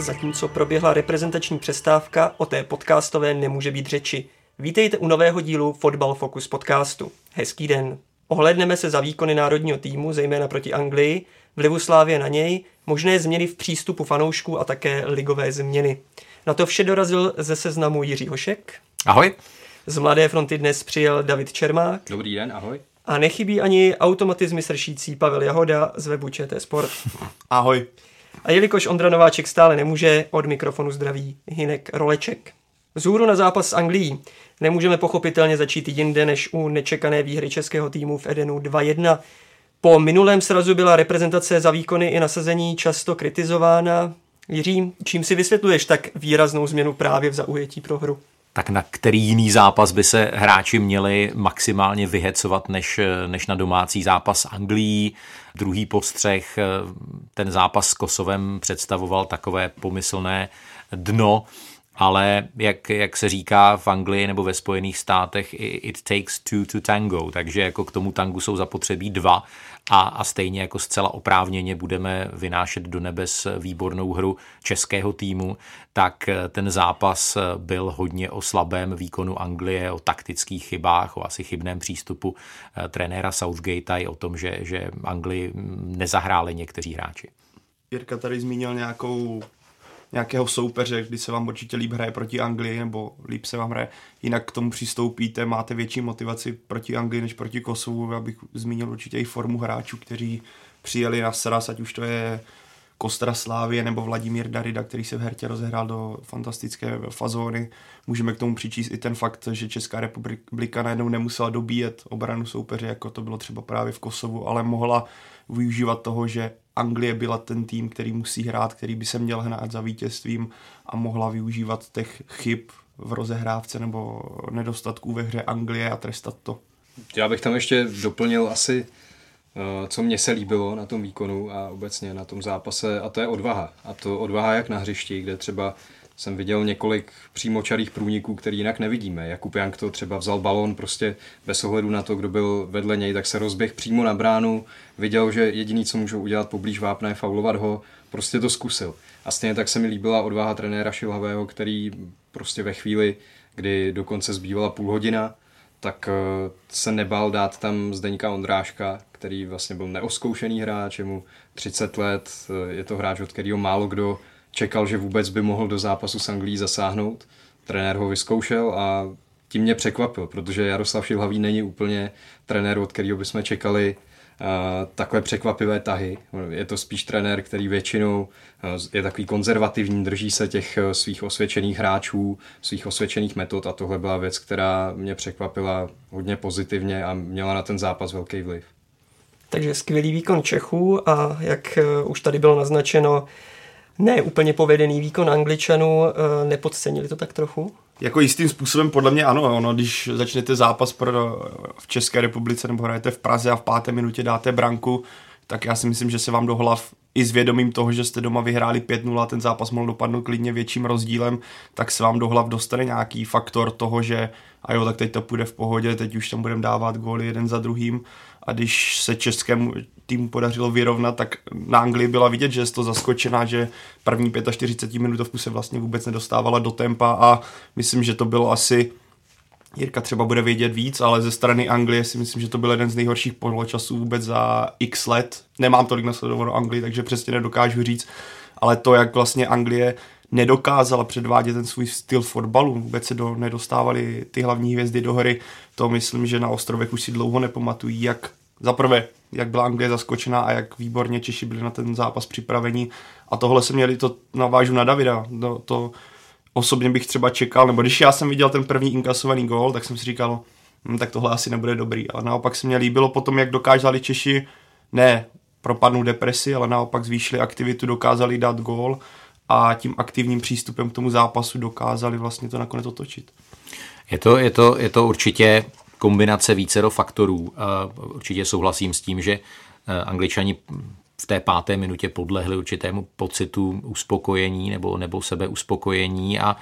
Zatímco proběhla reprezentační přestávka, o té podcastové nemůže být řeči. Vítejte u nového dílu Fotbal Focus podcastu. Hezký den. Ohledneme se za výkony národního týmu, zejména proti Anglii, vlivu Slávě na něj, možné změny v přístupu fanoušků a také ligové změny. Na to vše dorazil ze seznamu Jiří Hošek. Ahoj. Z Mladé fronty dnes přijel David Čermák. Dobrý den, ahoj. A nechybí ani automatizmy sršící Pavel Jahoda z webu ČT Sport. Ahoj. A jelikož Ondra Nováček stále nemůže, od mikrofonu zdraví Hinek Roleček. Zůru na zápas s Anglií nemůžeme pochopitelně začít jinde než u nečekané výhry českého týmu v Edenu 2-1. Po minulém srazu byla reprezentace za výkony i nasazení často kritizována. Jiří, čím si vysvětluješ tak výraznou změnu právě v zaujetí pro hru? Tak na který jiný zápas by se hráči měli maximálně vyhecovat než, než na domácí zápas Anglií? Druhý postřeh, ten zápas s Kosovem představoval takové pomyslné dno, ale jak, jak se říká v Anglii nebo ve Spojených státech, it takes two to tango, takže jako k tomu tangu jsou zapotřebí dva a, a stejně jako zcela oprávněně budeme vynášet do nebes výbornou hru českého týmu, tak ten zápas byl hodně o slabém výkonu Anglie, o taktických chybách, o asi chybném přístupu eh, trenéra Southgate i o tom, že, že Anglii nezahráli někteří hráči. Jirka tady zmínil nějakou nějakého soupeře, kdy se vám určitě líp hraje proti Anglii, nebo líp se vám hraje, jinak k tomu přistoupíte, máte větší motivaci proti Anglii než proti Kosovu. Já bych zmínil určitě i formu hráčů, kteří přijeli na sraz, ať už to je Kostra Slávie nebo Vladimír Darida, který se v hertě rozehrál do fantastické fazóny. Můžeme k tomu přičíst i ten fakt, že Česká republika najednou nemusela dobíjet obranu soupeře, jako to bylo třeba právě v Kosovu, ale mohla využívat toho, že Anglie byla ten tým, který musí hrát, který by se měl hnát za vítězstvím a mohla využívat těch chyb v rozehrávce nebo nedostatků ve hře Anglie a trestat to. Já bych tam ještě doplnil asi, eh, co mně se líbilo na tom výkonu a obecně na tom zápase, a to je odvaha. A to odvaha jak na hřišti, kde třeba jsem viděl několik přímočarých průniků, který jinak nevidíme. Jakub Jank to třeba vzal balón prostě bez ohledu na to, kdo byl vedle něj, tak se rozběh přímo na bránu, viděl, že jediný, co můžou udělat poblíž vápna je faulovat ho, prostě to zkusil. A stejně tak se mi líbila odvaha trenéra Šilhavého, který prostě ve chvíli, kdy dokonce zbývala půl hodina, tak eh, se nebál dát tam Zdeňka Ondráška, který vlastně byl neoskoušený hráč, je mu 30 let, eh, je to hráč, od kterého málo kdo čekal, že vůbec by mohl do zápasu s Anglií zasáhnout. Trenér ho vyzkoušel a tím mě překvapil, protože Jaroslav Šilhavý není úplně trenér, od kterého bychom čekali uh, takové překvapivé tahy. Je to spíš trenér, který většinou uh, je takový konzervativní, drží se těch uh, svých osvědčených hráčů, svých osvědčených metod a tohle byla věc, která mě překvapila hodně pozitivně a měla na ten zápas velký vliv. Takže skvělý výkon Čechů a jak už tady bylo naznačeno, ne úplně povedený výkon Angličanů, eh, nepodcenili to tak trochu? Jako jistým způsobem podle mě ano, ono, když začnete zápas pro, v České republice nebo hrajete v Praze a v páté minutě dáte branku, tak já si myslím, že se vám do hlav i s vědomím toho, že jste doma vyhráli 5-0 a ten zápas mohl dopadnout klidně větším rozdílem, tak se vám do hlav dostane nějaký faktor toho, že a jo, tak teď to půjde v pohodě, teď už tam budeme dávat góly jeden za druhým a když se českému týmu podařilo vyrovnat, tak na Anglii byla vidět, že je to zaskočená, že první 45 minutovku se vlastně vůbec nedostávala do tempa a myslím, že to bylo asi Jirka třeba bude vědět víc, ale ze strany Anglie si myslím, že to byl jeden z nejhorších poločasů vůbec za x let. Nemám tolik nasledovanou Anglii, takže přesně nedokážu říct, ale to, jak vlastně Anglie nedokázala předvádět ten svůj styl fotbalu, vůbec se do, nedostávali ty hlavní hvězdy do hry, to myslím, že na ostrovech už si dlouho nepamatují, jak za prvé, jak byla Anglie zaskočená a jak výborně Češi byli na ten zápas připraveni. A tohle se měli, to navážu na Davida, no, to osobně bych třeba čekal, nebo když já jsem viděl ten první inkasovaný gól, tak jsem si říkal, hm, tak tohle asi nebude dobrý. Ale naopak se mě líbilo potom, jak dokázali Češi ne propadnout depresi, ale naopak zvýšili aktivitu, dokázali dát gól a tím aktivním přístupem k tomu zápasu dokázali vlastně to nakonec otočit. Je to, je to, je to určitě kombinace vícero faktorů. Určitě souhlasím s tím, že eh, angličani v té páté minutě podlehli určitému pocitu uspokojení nebo, nebo sebeuspokojení a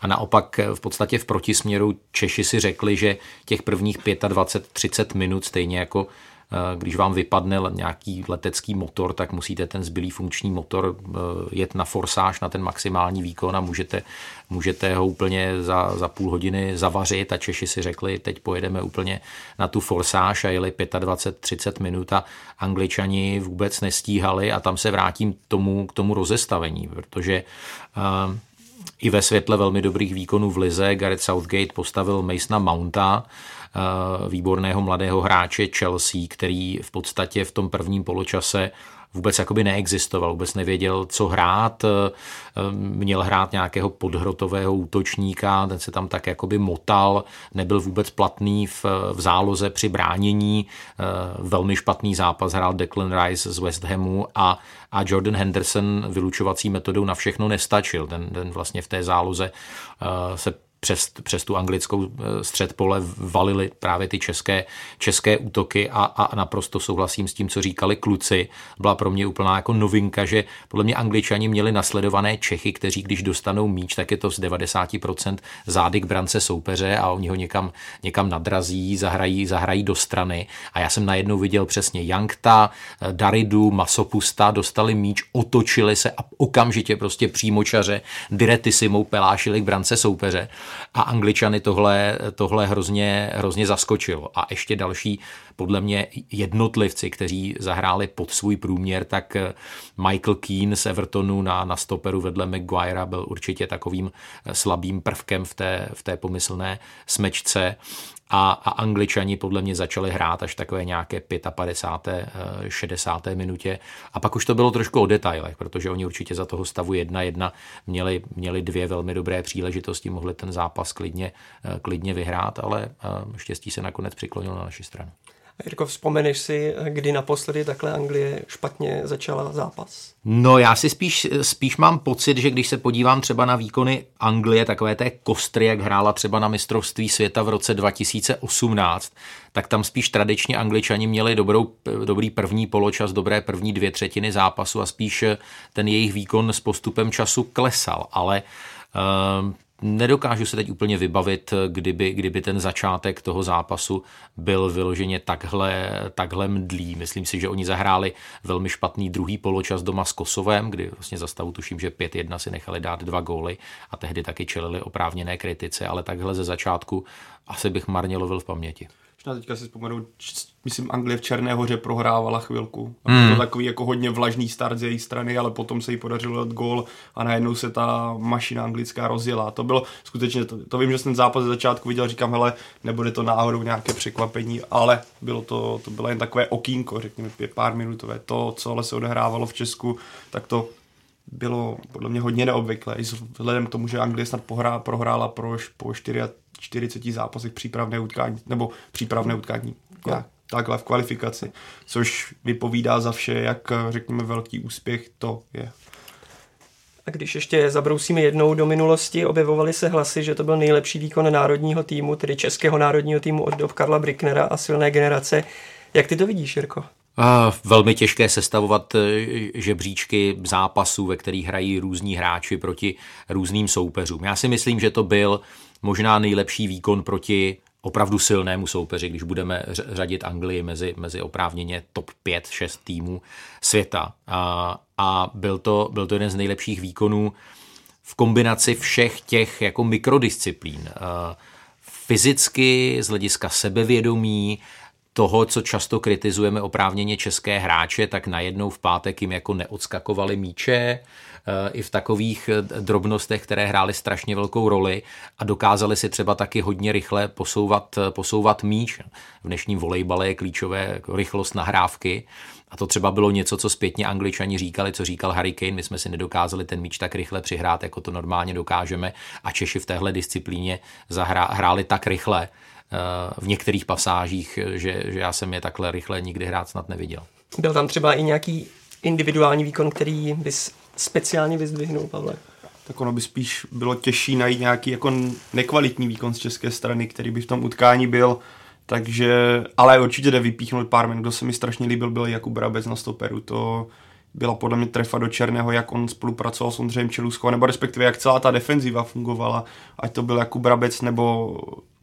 a naopak v podstatě v protisměru Češi si řekli, že těch prvních 25-30 minut, stejně jako Eh, když vám vypadne nějaký letecký motor, tak musíte ten zbylý funkční motor eh, jet na forsáž, na ten maximální výkon a můžete, můžete ho úplně za, za půl hodiny zavařit. A Češi si řekli, teď pojedeme úplně na tu forsáž a jeli 25-30 minut a Angličani vůbec nestíhali. A tam se vrátím tomu, k tomu rozestavení, protože uh, i ve světle velmi dobrých výkonů v Lize Gareth Southgate postavil Masona Mounta, Eh, výborného mladého hráče Chelsea, který v podstatě v tom prvním poločase vůbec jakoby neexistoval, vůbec nevěděl, co hrát, eh, měl hrát nějakého podhrotového útočníka, ten se tam tak jakoby motal, nebyl vůbec platný v, v záloze při bránění, eh, velmi špatný zápas hrál Declan Rice z West Hamu a, a Jordan Henderson vylučovací metodou na všechno nestačil, ten, ten vlastně v té záloze se přes, přes tu anglickou eh, střed pole valili právě ty české, české útoky a, a naprosto souhlasím s tím, co říkali kluci. Byla pro mě úplná jako novinka, že podle mě angličani měli nasledované Čechy, kteří když dostanou míč, tak je to z 90% zády k brance soupeře a oni ho někam, někam nadrazí, zahrají, zahrají do strany. A já jsem najednou viděl přesně Jankta, eh, Daridu, Masopusta, dostali míč, otočili se a okamžitě prostě přímočaře Diretissimou pelášili k brance soupeře a Angličany tohle, tohle hrozně, hrozně zaskočilo. A ještě další, podle mě, jednotlivci, kteří zahráli pod svůj průměr, tak Michael Keane z Evertonu na, na stoperu vedle Maguirea byl určitě takovým slabým prvkem v té, v té pomyslné smečce a, a angličani podle mě začali hrát až takové nějaké 55. 60. Eh, minutě a pak už to bylo trošku o detailech, protože oni určitě za toho stavu 1-1 měli, měli dvě velmi dobré příležitosti, mohli ten zápas klidně, eh, klidně vyhrát, ale eh, štěstí se nakonec přiklonilo na naši stranu. Jirko, vzpomeneš si, kdy naposledy takhle Anglie špatně začala zápas? No já si spíš, spíš mám pocit, že když se podívám třeba na výkony Anglie, takové té kostry, jak hrála třeba na mistrovství světa v roce 2018, tak tam spíš tradičně Angličani měli dobrou, dobrý první poločas, dobré první dvě třetiny zápasu a spíš ten jejich výkon s postupem času klesal, ale uh, Nedokážu se teď úplně vybavit, kdyby, kdyby ten začátek toho zápasu byl vyloženě takhle, takhle mdlý. Myslím si, že oni zahráli velmi špatný druhý poločas doma s Kosovem, kdy vlastně za stavu tuším, že 5-1 si nechali dát dva góly a tehdy taky čelili oprávněné kritice, ale takhle ze začátku asi bych marně lovil v paměti. Možná teďka si vzpomenu, myslím, Anglie v Černé hoře prohrávala chvilku. A hmm. to takový jako hodně vlažný start z její strany, ale potom se jí podařilo dát gól a najednou se ta mašina anglická rozjela. To bylo skutečně, to, to vím, že jsem ten zápas ze začátku viděl, říkám, hele, nebude to náhodou nějaké překvapení, ale bylo to, to bylo jen takové okýnko, řekněme pár minutové. To, co ale se odehrávalo v Česku, tak to bylo podle mě hodně neobvyklé, i vzhledem k tomu, že Anglie snad pohrá, prohrála pro, po 4 40 zápasech přípravné utkání, nebo přípravné utkání. Já, takhle v kvalifikaci, což vypovídá za vše, jak řekněme velký úspěch to je. A když ještě zabrousíme jednou do minulosti, objevovaly se hlasy, že to byl nejlepší výkon národního týmu, tedy českého národního týmu od dob Karla Bricknera a silné generace. Jak ty to vidíš, Jirko? Velmi těžké sestavovat e, žebříčky zápasů, ve kterých hrají různí hráči proti různým soupeřům. Já si myslím, že to byl možná nejlepší výkon proti opravdu silnému soupeři, když budeme řadit Anglii mezi, mezi oprávněně top 5-6 týmů světa. A, a byl, to, byl to jeden z nejlepších výkonů v kombinaci všech těch jako mikrodisciplín. Fyzicky, z hlediska sebevědomí, toho, co často kritizujeme oprávněně české hráče, tak najednou v pátek jim jako neodskakovali míče, i v takových eh, drobnostech, které hrály strašně velkou roli a dokázali si třeba taky hodně rychle posouvat, eh, posouvat míč. V dnešním volejbale je klíčové jako rychlost nahrávky. A to třeba bylo něco, co zpětně angličani říkali, co říkal Harry Kane. My jsme si nedokázali ten míč tak rychle přihrát, jako to normálně dokážeme. A Češi v téhle disciplíně zahrá, hráli tak rychle v některých pasážích, že, že já jsem je takhle rychle nikdy hrát snad neviděl. Byl tam třeba i nějaký individuální výkon, který bys speciálně vyzdvihnul, Pavle? Tak ono by spíš bylo těžší najít nějaký jako nekvalitní výkon z české strany, který by v tom utkání byl. Takže, ale určitě jde vypíchnout pár minut. Kdo se mi strašně líbil, byl Jakub Brabec na stoperu. To byla podle mě trefa do černého, jak on spolupracoval s Ondřejem Čelůskou, nebo respektive jak celá ta defenziva fungovala, ať to byl Jakub Brabec nebo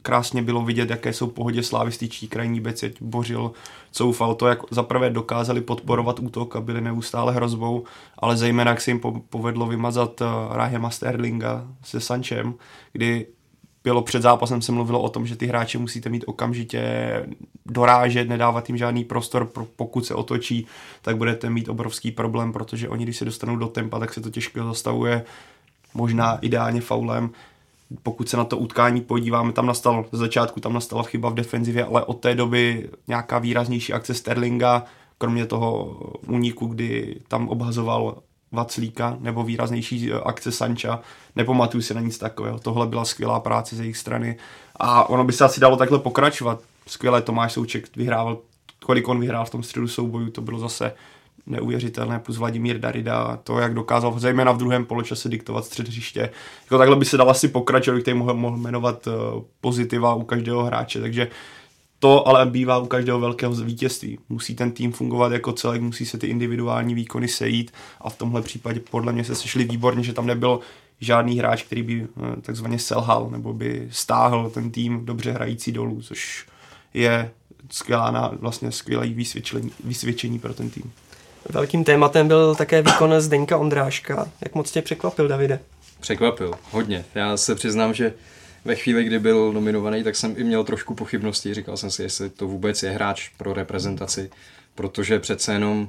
krásně bylo vidět, jaké jsou pohodě slávističtí krajní beci, bořil, coufal to, jak zaprvé dokázali podporovat útok a byli neustále hrozbou, ale zejména jak se jim povedlo vymazat eh, Rahema Sterlinga se Sančem, kdy bylo před zápasem se mluvilo o tom, že ty hráče musíte mít okamžitě dorážet, nedávat jim žádný prostor, pokud se otočí, tak budete mít obrovský problém, protože oni, když se dostanou do tempa, tak se to těžko zastavuje, možná ideálně faulem. Pokud se na to utkání podíváme, tam nastal z začátku tam nastala chyba v defenzivě, ale od té doby nějaká výraznější akce Sterlinga, kromě toho úniku, kdy tam obhazoval Vaclíka nebo výraznější eh, akce Sanča. Nepamatuju si na nic takového. Tohle byla skvělá práce z jejich strany a ono by se asi dalo takhle pokračovat. Skvěle Tomáš Souček vyhrával, kolik on vyhrál v tom středu souboju, to bylo zase neuvěřitelné, plus Vladimír Darida, to, jak dokázal zejména v druhém poločase diktovat střed hřiště. Jako takhle by se dalo asi pokračovat, který mohl, mohl jmenovat eh, pozitiva u každého hráče, takže to ale bývá u každého velkého vítězství. Musí ten tým fungovat jako celek, musí se ty individuální výkony sejít a v tomhle případě podle mě se sešli výborně, že tam nebyl žádný hráč, který by eh, takzvaně selhal nebo by stáhl ten tým dobře hrající dolů, což je skvělá, vlastně skvělé vysvědčení, vysvědčení pro ten tým. Velkým tématem byl také výkon Zdeňka Ondráška. Jak moc tě překvapil, Davide? Překvapil, hodně. Já se přiznám, že ve chvíli, kdy byl nominovaný, tak jsem i měl trošku pochybnosti. Říkal jsem si, jestli to vůbec je hráč pro reprezentaci, protože přece jenom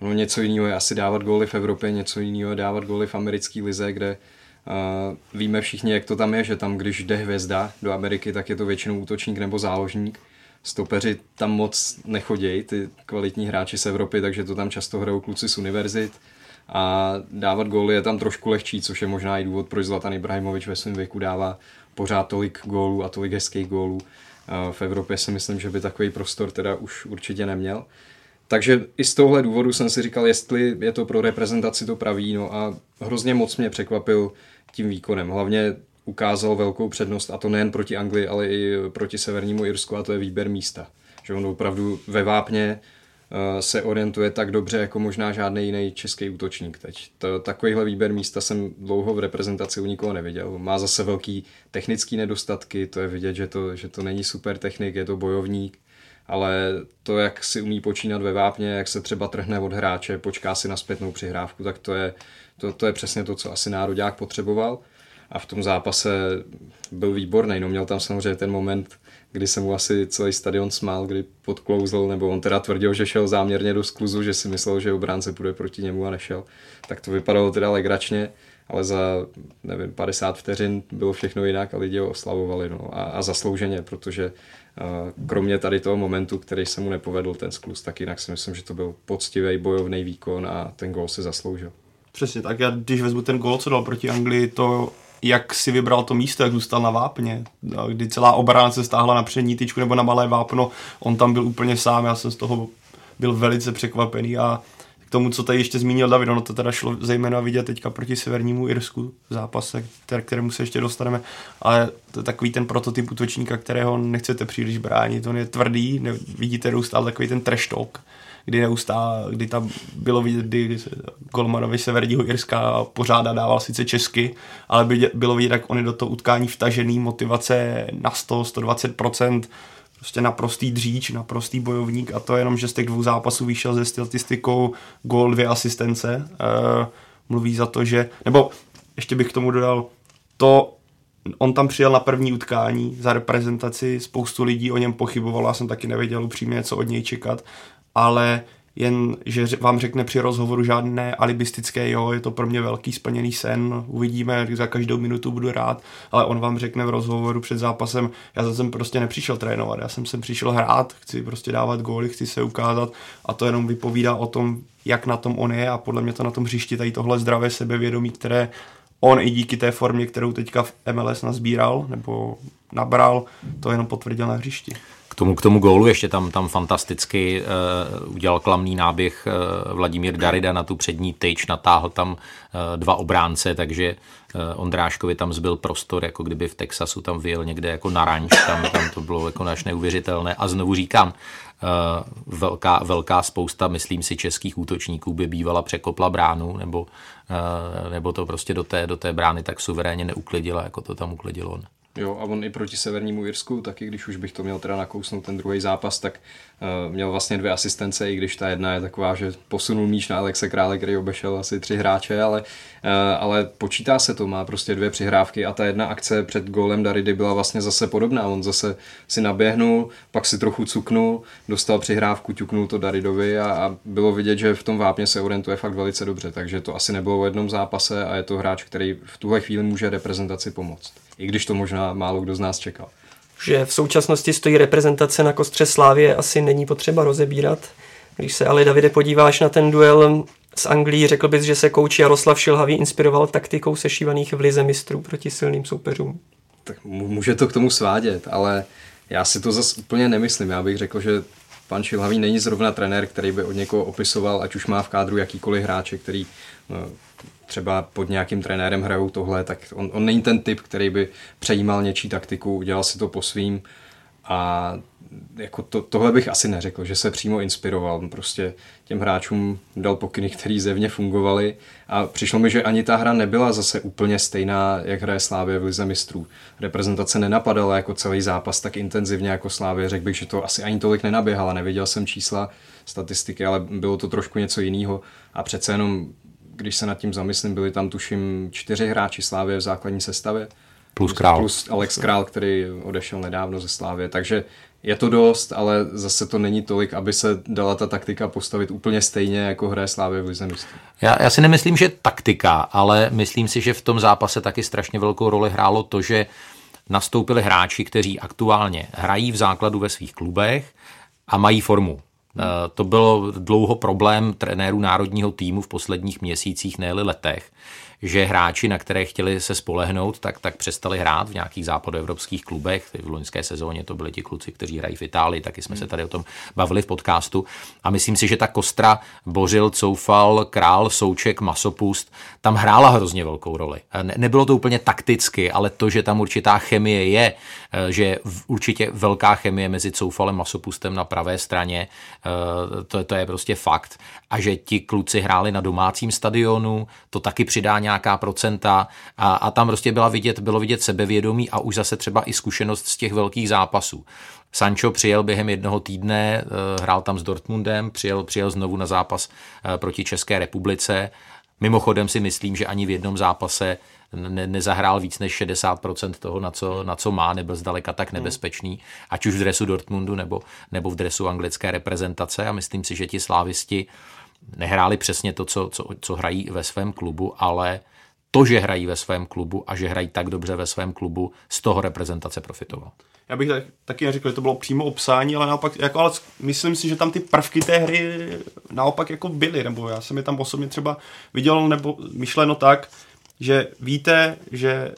no, něco jiného je asi dávat góly v Evropě, něco jiného je dávat góly v americké lize, kde uh, víme všichni, jak to tam je, že tam, když jde hvězda do Ameriky, tak je to většinou útočník nebo záložník. Stopeři tam moc nechodějí, ty kvalitní hráči z Evropy, takže to tam často hrajou kluci z univerzit a dávat góly je tam trošku lehčí, což je možná i důvod, proč Zlatan Ibrahimovič ve svém věku dává pořád tolik gólů a tolik hezkých gólů. V Evropě si myslím, že by takový prostor teda už určitě neměl. Takže i z tohle důvodu jsem si říkal, jestli je to pro reprezentaci to pravý, no a hrozně moc mě překvapil tím výkonem. Hlavně ukázal velkou přednost, a to nejen proti Anglii, ale i proti Severnímu Irsku, a to je výběr místa. Že on opravdu ve vápně Eh, se orientuje tak dobře jako možná žádný jiný český útočník teď. To, takovýhle výběr místa jsem dlouho v reprezentaci u nikoho neviděl. Má zase velký technický nedostatky, to je vidět, že to, že to není super technik, je to bojovník, ale to, jak si umí počínat ve vápně, jak se třeba trhne od hráče, počká si na zpětnou přihrávku, tak to je, to, to je přesně to, co asi národák potřeboval. A v tom zápase byl výborný. No, měl tam samozřejmě ten moment, kdy se mu asi celý stadion smál, kdy podklouzl, nebo on teda tvrdil, že šel záměrně do skluzu, že si myslel, že obránce půjde proti němu a nešel. Tak to vypadalo teda legračně, ale za, nevím, 50 vteřin bylo všechno jinak a lidi ho oslavovali, no, a, a zaslouženě, protože uh, kromě tady toho momentu, který se mu nepovedl ten skluz, tak jinak si myslím, že to byl poctivý bojovný výkon a ten gol se zasloužil. Přesně tak, já když vezmu ten gol, co dal proti Anglii, to jak si vybral to místo, jak zůstal na vápně, kdy celá obrana se stáhla na přední tyčku nebo na malé vápno, on tam byl úplně sám, já jsem z toho byl velice překvapený. A k tomu, co tady ještě zmínil David, ono to teda šlo zejména vidět teďka proti severnímu Irsku v zápase, kterému se ještě dostaneme, ale to je takový ten prototyp útočníka, kterého nechcete příliš bránit, on je tvrdý, ne, vidíte neustále takový ten trash talk, kdy neustále, kdy tam bylo vidět, kdy Golmanovi Severního Irska pořáda dával sice česky, ale by, bylo vidět, jak on je do toho utkání vtažený, motivace na 100, 120%, prostě naprostý dříč, naprostý bojovník a to jenom, že z těch dvou zápasů vyšel ze statistikou gol, dvě asistence. E, mluví za to, že, nebo ještě bych k tomu dodal, to on tam přijel na první utkání za reprezentaci, spoustu lidí o něm pochybovalo, já jsem taky nevěděl upřímně, co od něj čekat ale jen, že vám řekne při rozhovoru žádné alibistické, jo, je to pro mě velký splněný sen, uvidíme, za každou minutu budu rád, ale on vám řekne v rozhovoru před zápasem, já jsem prostě nepřišel trénovat, já jsem sem přišel hrát, chci prostě dávat góly, chci se ukázat a to jenom vypovídá o tom, jak na tom on je a podle mě to na tom hřišti tady tohle zdravé sebevědomí, které on i díky té formě, kterou teďka v MLS nazbíral nebo nabral, to jenom potvrdil na hřišti tomu, k tomu gólu ještě tam, tam fantasticky uh, udělal klamný náběh uh, Vladimír Darida na tu přední tyč, natáhl tam uh, dva obránce, takže uh, Ondráškovi tam zbyl prostor, jako kdyby v Texasu tam vyjel někde jako na ranč, tam, tam to bylo jako až neuvěřitelné. A znovu říkám, uh, velká, velká spousta, myslím si, českých útočníků by bývala překopla bránu, nebo, uh, nebo to prostě do té, do té brány tak suverénně neuklidila, jako to tam uklidilo on. Jo, a on i proti Severnímu Irsku, taky když už bych to měl teda nakousnout ten druhý zápas, tak uh, měl vlastně dvě asistence, i když ta jedna je taková, že posunul míč na Alexe Krále, který obešel asi tři hráče, ale, uh, ale počítá se to, má prostě dvě přihrávky a ta jedna akce před gólem Daridy byla vlastně zase podobná. On zase si naběhnul, pak si trochu cuknul, dostal přihrávku, ťuknul to Daridovi a, a bylo vidět, že v tom vápně se orientuje fakt velice dobře, takže to asi nebylo v jednom zápase a je to hráč, který v tuhle chvíli může reprezentaci pomoct i když to možná málo kdo z nás čekal. Že v současnosti stojí reprezentace na kostře Slávě asi není potřeba rozebírat. Když se ale, Davide, podíváš na ten duel s Anglií, řekl bys, že se kouč Jaroslav Šilhavý inspiroval taktikou sešívaných v lize mistrů proti silným soupeřům? Tak může to k tomu svádět, ale já si to zase úplně nemyslím. Já bych řekl, že pan Šilhavý není zrovna trenér, který by od někoho opisoval, ať už má v kádru jakýkoliv hráče, který no, třeba pod nějakým trenérem hrajou tohle, tak on, on není ten typ, který by přejímal něčí taktiku, udělal si to po svým a jako to, tohle bych asi neřekl, že se přímo inspiroval. Prostě těm hráčům dal pokyny, které zevně fungovaly a přišlo mi, že ani ta hra nebyla zase úplně stejná, jak hraje Slávě v Lize mistrů. Reprezentace nenapadala jako celý zápas tak intenzivně jako Slávě. Řekl bych, že to asi ani tolik nenaběhala. Neviděl jsem čísla, statistiky, ale bylo to trošku něco jiného. A přece jenom když se nad tím zamyslím, byli tam tuším čtyři hráči Slávě v základní sestavě. Plus Král. Plus Alex Král, který odešel nedávno ze Slávě. Takže je to dost, ale zase to není tolik, aby se dala ta taktika postavit úplně stejně, jako hraje Slávě v Lize já, já si nemyslím, že taktika, ale myslím si, že v tom zápase taky strašně velkou roli hrálo to, že nastoupili hráči, kteří aktuálně hrají v základu ve svých klubech a mají formu. Eh, to bylo dlouho problém trenérů národního týmu v posledních měsících, ne letech, že hráči, na které chtěli se spolehnout, tak, tak přestali hrát v nějakých západoevropských klubech. V loňské sezóně to byli ti kluci, kteří hrají v Itálii, taky jsme se tady o tom bavili v podcastu. A myslím si, že ta kostra Bořil, Coufal, Král, Souček, Masopust tam hrála hrozně velkou roli. Ne, nebylo to úplně takticky, ale to, že tam určitá chemie je, eh, že určitě velká chemie mezi Coufalem a Masopustem na pravé straně, eh, to, to je prostě fakt. A že ti kluci hráli na domácím stadionu, to taky přidá nějaká procenta a, a tam prostě byla vidět, bylo vidět sebevědomí a už zase třeba i zkušenost z těch velkých zápasů. Sancho přijel během jednoho týdne, eh, hrál tam s Dortmundem, přijel, přijel znovu na zápas eh, proti České republice. Mimochodem si myslím, že ani v jednom zápase ne, nezahrál víc než 60% toho, na co, na co má, nebyl zdaleka tak nebezpečný, ať už v dresu Dortmundu nebo, nebo v dresu anglické reprezentace a myslím si, že ti slávisti nehráli přesně to, co, co, co hrají ve svém klubu, ale to, že hrají ve svém klubu a že hrají tak dobře ve svém klubu, z toho reprezentace profitoval. Já bych taky neřekl, že to bylo přímo obsání, ale naopak, jako, ale myslím si, že tam ty prvky té hry naopak jako byly, nebo já jsem je tam osobně třeba viděl, nebo myšleno tak, že víte, že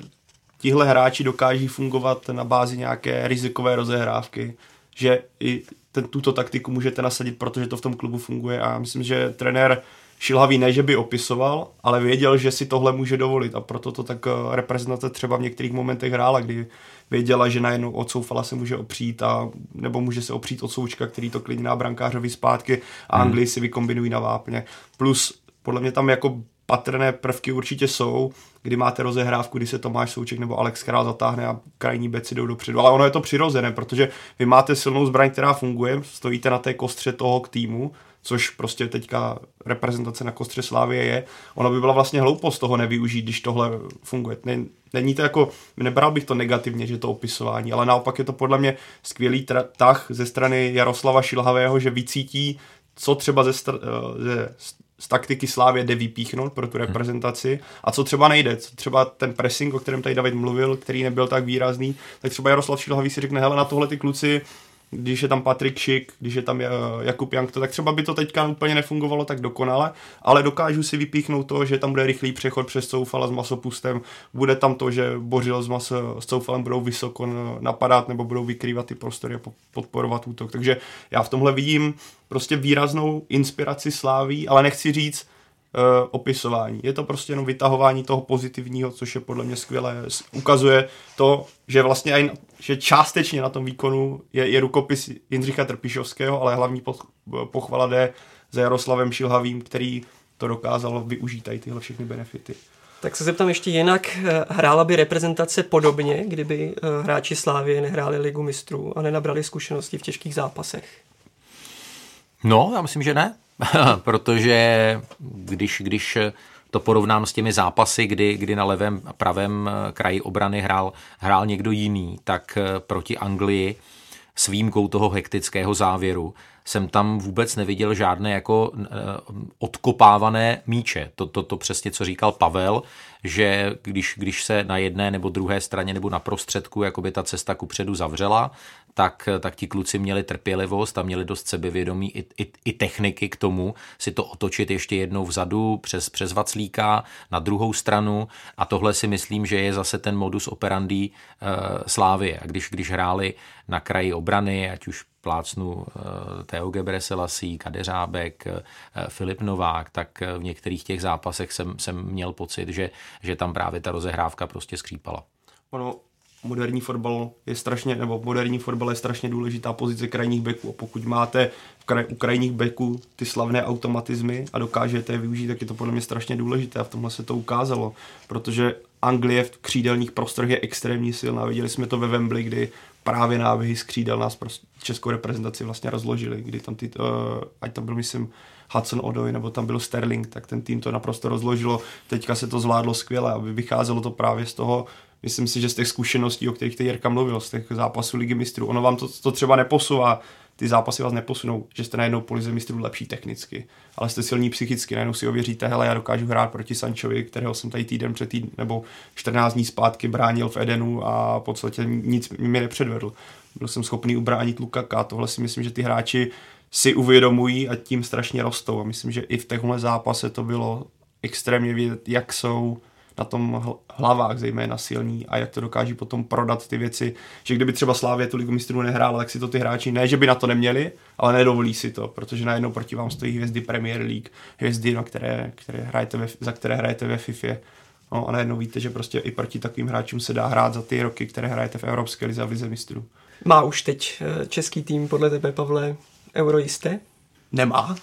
tihle hráči dokáží fungovat na bázi nějaké rizikové rozehrávky, že i ten, tuto taktiku můžete nasadit, protože to v tom klubu funguje a myslím, že trenér Šilhavý ne, že by opisoval, ale věděl, že si tohle může dovolit a proto to tak eh, reprezentace třeba v některých momentech hrála, kdy věděla, že najednou od Soufala se může opřít a nebo může se opřít od Součka, který to klidí na brankářovi zpátky a hmm. Anglii si vykombinují na vápně. Plus podle mě tam jako patrné prvky určitě jsou, kdy máte rozehrávku, kdy se Tomáš Souček nebo Alex Král zatáhne a krajní beci jdou dopředu. Ale ono je to přirozené, protože vy máte silnou zbraň, která funguje, stojíte na té kostře toho k týmu, což prostě teďka reprezentace na kostře Slávie je. Ono by byla vlastně hloupost toho nevyužít, když tohle funguje. Není to jako, nebral bych to negativně, že to opisování, ale naopak je to podle mě skvělý tah ze strany Jaroslava Šilhavého, že vycítí, co třeba ze, str- eh, ze z taktiky Slávě jde vypíchnout pro tu reprezentaci. A co třeba nejde, co třeba ten pressing, o kterém tady David mluvil, který nebyl tak výrazný, tak třeba Jaroslav Šilhavý si řekne, hele, na tohle ty kluci když je tam Patrik Šik, když je tam Jakub Jankto, tak třeba by to teďka úplně nefungovalo tak dokonale, ale dokážu si vypíchnout to, že tam bude rychlý přechod přes Soufala s masopustem, bude tam to, že Bořil s, maso, s Soufalem budou vysoko napadat nebo budou vykrývat ty prostory a podporovat útok. Takže já v tomhle vidím prostě výraznou inspiraci sláví, ale nechci říct, opisování. Je to prostě jenom vytahování toho pozitivního, což je podle mě skvělé. Ukazuje to, že vlastně aj, že částečně na tom výkonu je, je rukopis Jindřicha Trpišovského, ale hlavní pochvala jde za Jaroslavem Šilhavým, který to dokázal využít tady tyhle všechny benefity. Tak se zeptám ještě jinak, eh, hrála by reprezentace podobně, kdyby eh, hráči Slávy nehráli ligu mistrů a nenabrali zkušenosti v těžkých zápasech? No, já myslím, že ne. protože když, když to porovnám s těmi zápasy, kdy, kdy na levém a pravém kraji obrany hrál, hrál někdo jiný, tak proti Anglii s výjimkou toho hektického závěru jsem tam vůbec neviděl žádné jako eh, odkopávané míče. To, to, to přesně, co říkal Pavel, že když, když se na jedné nebo druhé straně nebo na prostředku jakoby ta cesta kupředu zavřela, tak, tak ti kluci měli trpělivost a měli dost sebevědomí i, i, i techniky k tomu si to otočit ještě jednou vzadu přes, přes Vaclíka na druhou stranu a tohle si myslím, že je zase ten modus operandi uh, Slávie. A když, když hráli na kraji obrany, ať už plácnu uh, Teo Gebreselassie, Kadeřábek, uh, Filip Novák, tak v některých těch zápasech jsem, jsem měl pocit, že, že tam právě ta rozehrávka prostě skřípala. Ono, moderní fotbal je strašně, nebo moderní fotbal je strašně důležitá pozice krajních beků. A pokud máte v kraj, u krajních beků ty slavné automatizmy a dokážete je využít, tak je to podle mě strašně důležité a v tomhle se to ukázalo, protože Anglie v křídelních prostorech je extrémně silná. Viděli jsme to ve Wembley, kdy právě náběhy z křídel nás prostě českou reprezentaci vlastně rozložili, kdy tam ty, uh, ať tam byl, myslím, Hudson Odoi nebo tam byl Sterling, tak ten tým to naprosto rozložilo. Teďka se to zvládlo skvěle, aby vycházelo to právě z toho, myslím si, že z těch zkušeností, o kterých teď Jirka mluvil, z těch zápasů Ligy mistrů, ono vám to, to třeba neposouvá, ty zápasy vás neposunou, že jste najednou po lize mistrů lepší technicky, ale jste silní psychicky, najednou si ověříte, hele, já dokážu hrát proti Sančovi, kterého jsem tady týden před týden, nebo 14 dní zpátky bránil v Edenu a v podstatě nic mi nepředvedl. Byl jsem schopný ubránit Lukaka, tohle si myslím, že ty hráči si uvědomují a tím strašně rostou a myslím, že i v téhle zápase to bylo extrémně vidět, jak jsou na tom hlavách zejména silní a jak to dokáží potom prodat ty věci, že kdyby třeba Slávě tu ligu mistrů nehrála, tak si to ty hráči ne, že by na to neměli, ale nedovolí si to, protože najednou proti vám stojí hvězdy Premier League, hvězdy, na které, které hrajete ve, za které hrajete ve FIFA. No a najednou víte, že prostě i proti takovým hráčům se dá hrát za ty roky, které hrajete v Evropské lize a v lize mistrů. Má už teď eh, český tým podle tebe, Pavle, euro jisté? Nemá,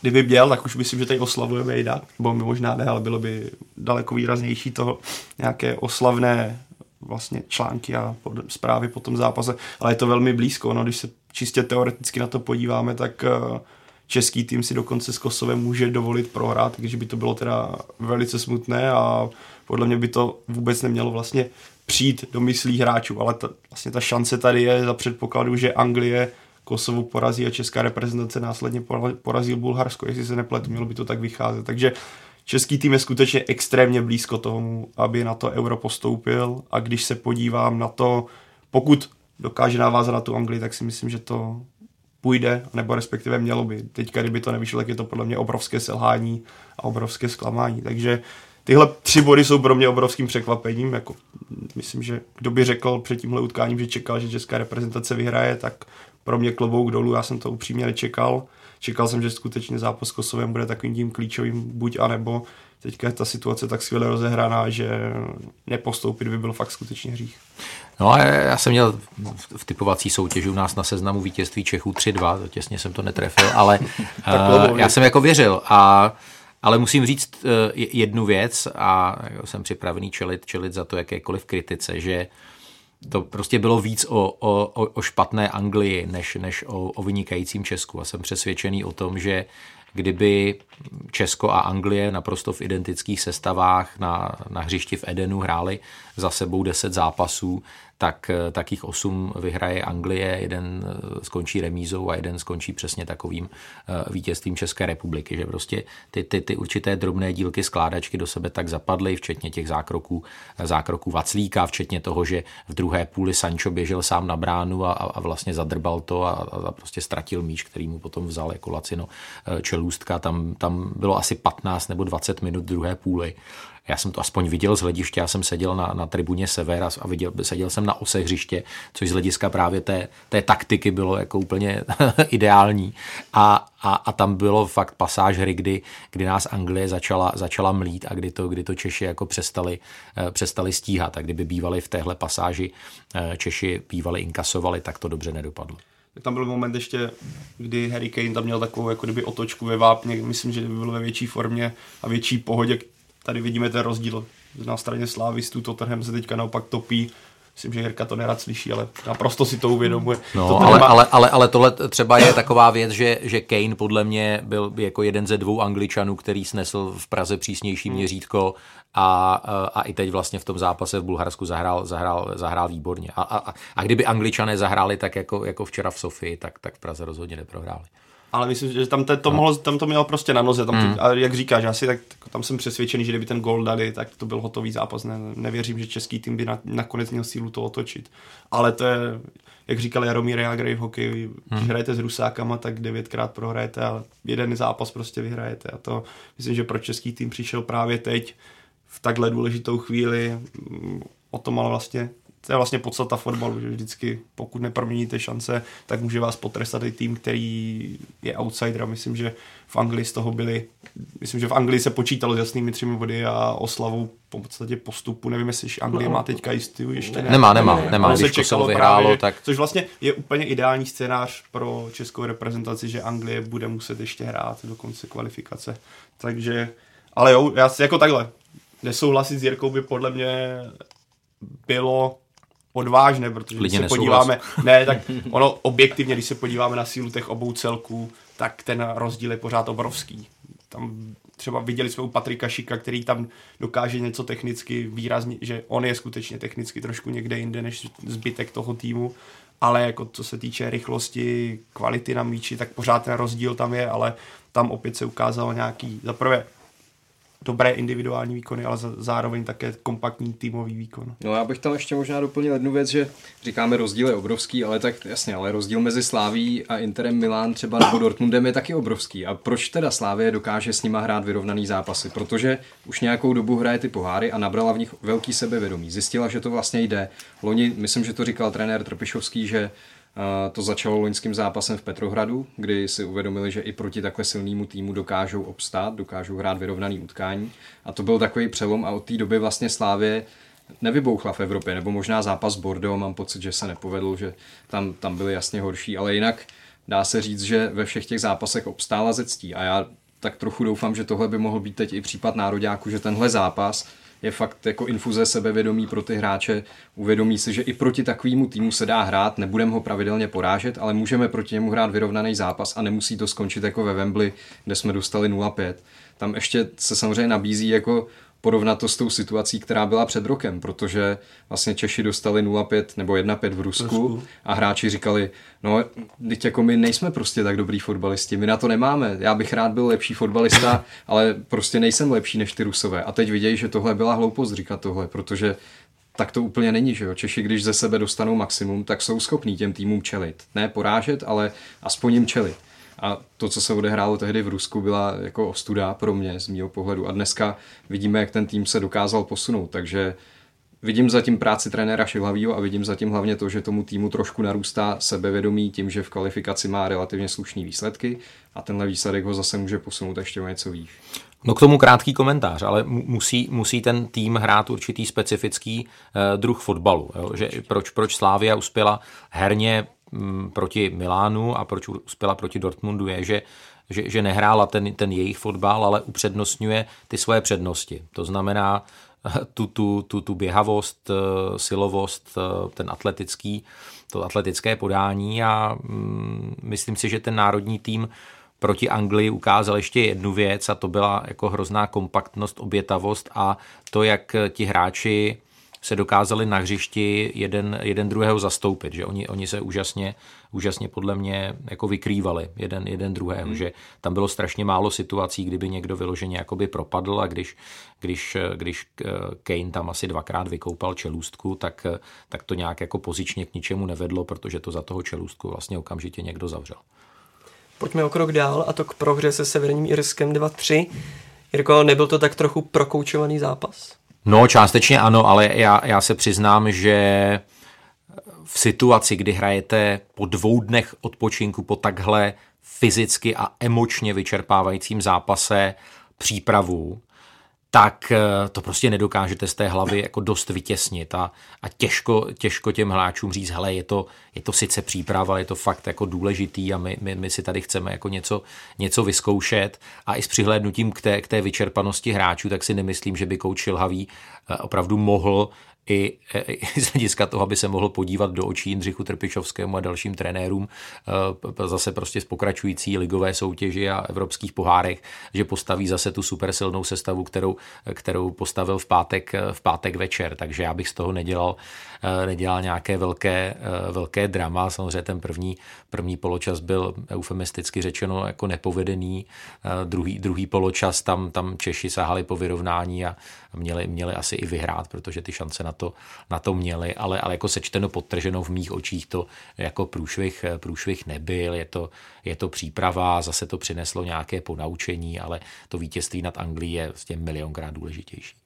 kdyby měl, tak už myslím, že tady oslavujeme jinak, nebo možná ne, ale bylo by daleko výraznější toho nějaké oslavné vlastně články a zprávy po tom zápase, ale je to velmi blízko, no, když se čistě teoreticky na to podíváme, tak eh, český tým si dokonce s Kosovem může dovolit prohrát, takže by to bylo teda velice smutné a podle mě by to vůbec nemělo vlastně přijít do myslí hráčů, ale ta, vlastně ta šance tady je za předpokladu, že Anglie Kosovo porazí a česká reprezentace následně porazí Bulharsko, jestli se nepletu, mělo by to tak vycházet. Takže český tým je skutečně extrémně blízko tomu, aby na to euro postoupil a když se podívám na to, pokud dokáže navázat na tu Anglii, tak si myslím, že to půjde, nebo respektive mělo by. Teďka, kdyby to nevyšlo, tak je to podle mě obrovské selhání a obrovské zklamání. Takže tyhle tři body jsou pro mě obrovským překvapením. Jako, myslím, že kdo by řekl před tímhle utkáním, že čekal, že česká reprezentace vyhraje, tak pro mě klobouk dolů, já jsem to upřímně nečekal. Čekal jsem, že skutečně zápas s Kosovem bude takovým tím klíčovým buď a nebo. Teďka je ta situace tak skvěle rozehraná, že nepostoupit by byl fakt skutečně hřích. No a já jsem měl v typovací soutěži u nás na seznamu vítězství Čechů 3-2, to těsně jsem to netrefil, ale uh, já jsem jako věřil a ale musím říct uh, jednu věc a jsem připravený čelit, čelit za to jakékoliv kritice, že to prostě bylo víc o, o, o špatné Anglii, než, než o, o vynikajícím Česku. A jsem přesvědčený o tom, že kdyby Česko a Anglie naprosto v identických sestavách na, na hřišti v Edenu hráli za sebou 10 zápasů, tak, tak jich osm vyhraje Anglie, jeden skončí remízou a jeden skončí přesně takovým vítězstvím České republiky, že prostě ty, ty, ty určité drobné dílky skládačky do sebe tak zapadly, včetně těch zákroků, zákroků Vaclíka, včetně toho, že v druhé půli Sancho běžel sám na bránu a, a vlastně zadrbal to a, a prostě ztratil míč, který mu potom vzal jako lacino čelůstka. Tam, tam bylo asi 15 nebo 20 minut druhé půly já jsem to aspoň viděl z hlediště, já jsem seděl na, na tribuně Sever a viděl, seděl jsem na ose hřiště, což z hlediska právě té, té taktiky bylo jako úplně ideální. A, a, a, tam bylo fakt pasáž hry, kdy, kdy nás Anglie začala, začala mlít a kdy to, kdy to Češi jako přestali, eh, přestali stíhat. A kdyby bývali v téhle pasáži eh, Češi bývali inkasovali, tak to dobře nedopadlo. Tam byl moment ještě, kdy Harry Kane tam měl takovou jako kdyby otočku ve vápně, myslím, že byl ve větší formě a větší pohodě, tady vidíme ten rozdíl na straně slávistů, Tottenham se teďka naopak topí, Myslím, že Jirka to nerad slyší, ale naprosto si to uvědomuje. No, to ale, má... ale, ale, ale tohle třeba je taková věc, že, že Kane podle mě byl jako jeden ze dvou angličanů, který snesl v Praze přísnější hmm. měřítko a, a i teď vlastně v tom zápase v Bulharsku zahrál, zahrál, zahrál výborně. A, a, a kdyby angličané zahráli tak jako, jako včera v Sofii, tak, tak v Praze rozhodně neprohráli ale myslím, že tam, to, to mohlo, tam to mělo prostě na noze. Tam mm. a jak říkáš, asi tak, tam jsem přesvědčený, že kdyby ten gol dali, tak to byl hotový zápas. Ne, nevěřím, že český tým by na, nakonec měl sílu to otočit. Ale to je, jak říkal Jaromír Jágrej v hokeji, mm. když hrajete s Rusákama, tak devětkrát prohrajete a jeden zápas prostě vyhrajete. A to myslím, že pro český tým přišel právě teď v takhle důležitou chvíli. O tom ale vlastně to je vlastně podstata fotbalu, že vždycky, pokud neproměníte šance, tak může vás potrestat i tým, který je outsider. Myslím, že v Anglii z toho byli, myslím, že v Anglii se počítalo s jasnými třemi body a oslavou po podstatě postupu. Nevím, jestli Anglie má teďka jistý, ještě ne. Nemá, nemá, nemá. nemá. Když se vyhrálo, právě, tak... Což vlastně je úplně ideální scénář pro českou reprezentaci, že Anglie bude muset ještě hrát do konce kvalifikace. Takže, ale jo, já si jako takhle, nesouhlasit s Jirkou by podle mě bylo odvážné, protože když se podíváme, ne, tak ono objektivně, když se podíváme na sílu těch obou celků, tak ten rozdíl je pořád obrovský. Tam třeba viděli jsme u Patrika Šika, který tam dokáže něco technicky výrazně, že on je skutečně technicky trošku někde jinde než zbytek toho týmu, ale jako co se týče rychlosti, kvality na míči, tak pořád ten rozdíl tam je, ale tam opět se ukázalo nějaký, za prvé dobré individuální výkony, ale zároveň také kompaktní týmový výkon. No já bych tam ještě možná doplnil jednu věc, že říkáme rozdíl je obrovský, ale tak jasně, ale rozdíl mezi Sláví a Interem Milán třeba nebo Dortmundem je taky obrovský. A proč teda Slávě dokáže s nima hrát vyrovnaný zápasy? Protože už nějakou dobu hraje ty poháry a nabrala v nich velký sebevědomí. Zjistila, že to vlastně jde. Loni, myslím, že to říkal trenér Trpišovský, že to začalo loňským zápasem v Petrohradu, kdy si uvědomili, že i proti takhle silnému týmu dokážou obstát, dokážou hrát vyrovnaný utkání. A to byl takový přelom a od té doby vlastně Slávě nevybouchla v Evropě, nebo možná zápas Bordeaux, mám pocit, že se nepovedl, že tam, tam byly jasně horší, ale jinak dá se říct, že ve všech těch zápasech obstála ze ctí a já tak trochu doufám, že tohle by mohl být teď i případ nároďáku, že tenhle zápas je fakt jako infuze sebevědomí pro ty hráče. Uvědomí si, že i proti takovému týmu se dá hrát, nebudeme ho pravidelně porážet, ale můžeme proti němu hrát vyrovnaný zápas a nemusí to skončit jako ve Wembley, kde jsme dostali 0-5. Tam ještě se samozřejmě nabízí jako porovnat to s tou situací, která byla před rokem, protože vlastně Češi dostali 0-5 nebo 1-5 v Rusku, Rusku a hráči říkali, no, teď jako my nejsme prostě tak dobrý fotbalisti, my na to nemáme, já bych rád byl lepší fotbalista, ale prostě nejsem lepší než ty Rusové. A teď vidějí, že tohle byla hloupost říkat tohle, protože tak to úplně není, že jo. Češi, když ze sebe dostanou maximum, tak jsou schopní těm týmům čelit. Ne porážet, ale aspoň jim čelit. A to, co se odehrálo tehdy v Rusku, byla jako ostuda pro mě z mého pohledu. A dneska vidíme, jak ten tým se dokázal posunout. Takže vidím zatím práci trenéra Šilhavýho a vidím zatím hlavně to, že tomu týmu trošku narůstá sebevědomí tím, že v kvalifikaci má relativně slušné výsledky a tenhle výsledek ho zase může posunout ještě o něco výš. No k tomu krátký komentář, ale musí, musí ten tým hrát určitý specifický uh, druh fotbalu. Jo? Že proč, proč Slávia uspěla herně proti Milánu a proč uspěla proti Dortmundu je, že, že, že nehrála ten, ten jejich fotbal, ale upřednostňuje ty svoje přednosti. To znamená tu, tu, tu, tu běhavost, eh, silovost, eh, ten atletický, to atletické podání a mm, myslím si, že ten národní tým proti Anglii ukázal ještě jednu věc a to byla jako hrozná kompaktnost, obětavost a to, jak ti hráči se dokázali na hřišti jeden, jeden druhého zastoupit, že oni, oni se úžasně, úžasně podle mě jako vykrývali jeden, jeden druhého, hmm. že tam bylo strašně málo situací, kdyby někdo vyloženě jakoby propadl a když, když, když Kane tam asi dvakrát vykoupal čelůstku, tak, tak to nějak jako pozičně k ničemu nevedlo, protože to za toho čelůstku vlastně okamžitě někdo zavřel. Pojďme o krok dál a to k prohře se Severním Irskem 2-3. Jirko, nebyl to tak trochu prokoučovaný zápas? No, částečně ano, ale já, já se přiznám, že v situaci, kdy hrajete po dvou dnech odpočinku po takhle fyzicky a emočně vyčerpávajícím zápase přípravu, tak eh, to prostě nedokážete z té hlavy jako dost vytěsnit a, a těžko, těžko těm hráčům říct, hele, je to, je to sice příprava, je to fakt jako důležitý a my, my, my si tady chceme jako něco, něco vyzkoušet. A i s přihlédnutím k té, k té vyčerpanosti hráčů, tak si nemyslím, že by kouč Šilhavý eh, opravdu mohl i, i z hlediska toho, aby se mohl podívat do očí Jindřichu Trpišovskému a dalším trenérům eh, zase prostě z pokračující ligové soutěži a evropských pohárech, že postaví zase tu super silnou sestavu, kterou, kterou postavil v pátek, v pátek večer. Takže já bych z toho nedělal, eh, nedělal nějaké velké, eh, velké drama. Samozřejmě ten první, první poločas byl eufemisticky řečeno jako nepovedený. Druhý, druhý poločas tam, tam Češi sahali po vyrovnání a měli, měli asi i vyhrát, protože ty šance na to, na to měli, ale, ale jako sečteno podtrženo v mých očích to jako průšvih, průšvih nebyl, je to, je to příprava, zase to přineslo nějaké ponaučení, ale to vítězství nad Anglií je vlastně milionkrát důležitější.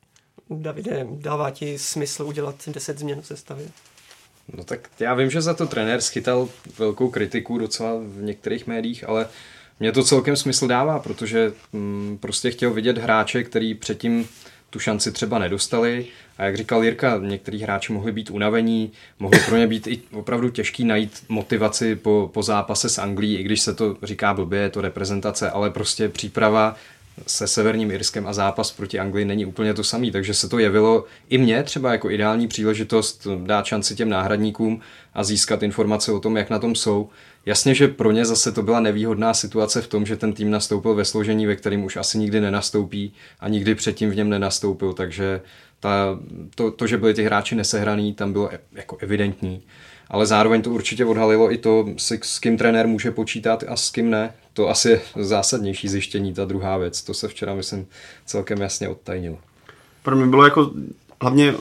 Davide, dává ti smysl udělat 10 změn v sestavě? No tak já vím, že za to trenér schytal velkou kritiku docela v některých médiích, ale mě to celkem smysl dává, protože mm, prostě chtěl vidět hráče, který předtím tu šanci třeba nedostali. A jak říkal Jirka, některý hráči mohli být unavení, mohlo pro ně být i opravdu těžký najít motivaci po, po zápase s Anglií, i když se to říká blbě, je to reprezentace, ale prostě příprava se Severním Irskem a zápas proti Anglii není úplně to samý, takže se to jevilo i mně třeba jako ideální příležitost dát šanci těm náhradníkům a získat informace o tom, jak na tom jsou. Jasně, že pro ně zase to byla nevýhodná situace v tom, že ten tým nastoupil ve složení, ve kterým už asi nikdy nenastoupí a nikdy předtím v něm nenastoupil, takže ta, to, to, že byli ty hráči nesehraný, tam bylo e, jako evidentní. Ale zároveň to určitě odhalilo i to, s, kým trenér může počítat a s kým ne. To asi je zásadnější zjištění, ta druhá věc. To se včera, myslím, celkem jasně odtajnilo. Pro mě bylo jako hlavně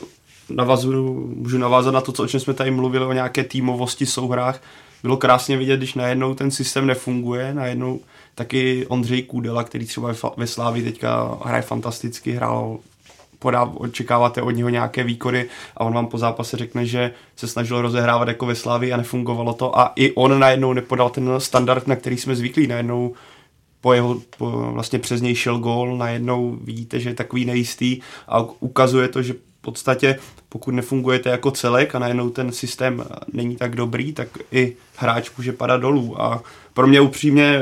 navazuju, můžu navázat na to, co, o čem jsme tady mluvili, o nějaké týmovosti, souhrách. Bylo krásně vidět, když najednou ten systém nefunguje, najednou taky Ondřej Kůdela, který třeba ve Slávi teďka hraje fantasticky, hrál podá, očekáváte od něho nějaké výkony a on vám po zápase řekne, že se snažil rozehrávat jako ve Slávi a nefungovalo to a i on najednou nepodal ten standard, na který jsme zvyklí, najednou po jeho, po, vlastně přes něj šel gól, najednou vidíte, že je takový nejistý a ukazuje to, že podstatě, pokud nefungujete jako celek a najednou ten systém není tak dobrý, tak i hráč může padat dolů. A pro mě upřímně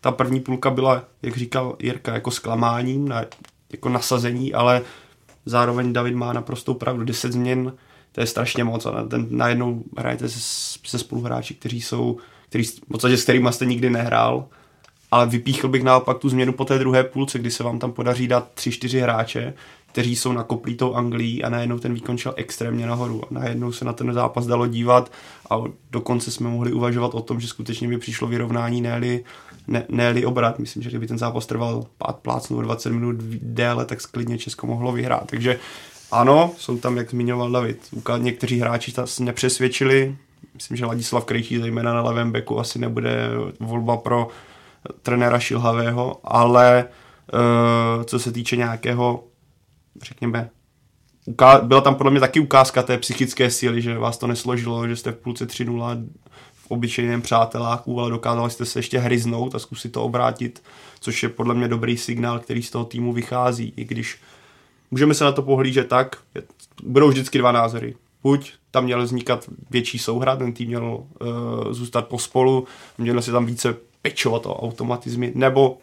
ta první půlka byla, jak říkal Jirka, jako zklamáním, na, jako nasazení, ale zároveň David má naprostou pravdu. 10 změn, to je strašně moc. A ten, najednou hrajete se, se spoluhráči, kteří jsou, který, v podstatě s kterými jste nikdy nehrál, ale vypíchl bych naopak tu změnu po té druhé půlce, kdy se vám tam podaří dát 3-4 hráče, kteří jsou nakoplí tou Anglií a najednou ten výkon šel extrémně nahoru. A najednou se na ten zápas dalo dívat a dokonce jsme mohli uvažovat o tom, že skutečně by přišlo vyrovnání, ne-li, ne, ne obrat. Myslím, že kdyby ten zápas trval pát plácnu 20 minut déle, tak sklidně Česko mohlo vyhrát. Takže ano, jsou tam, jak zmiňoval David, někteří hráči se nepřesvědčili, myslím, že Ladislav Krejčí zejména na levém beku asi nebude volba pro trenéra Šilhavého, ale uh, co se týče nějakého řekněme, byla tam podle mě taky ukázka té psychické síly, že vás to nesložilo, že jste v půlce 3-0 v obyčejném přáteláku, ale dokázali jste se ještě hryznout a zkusit to obrátit, což je podle mě dobrý signál, který z toho týmu vychází, i když můžeme se na to pohlížet tak, budou vždycky dva názory. Buď tam měl vznikat větší souhra, ten tým měl uh, zůstat pospolu, měl se tam více pečovat o automatizmy, nebo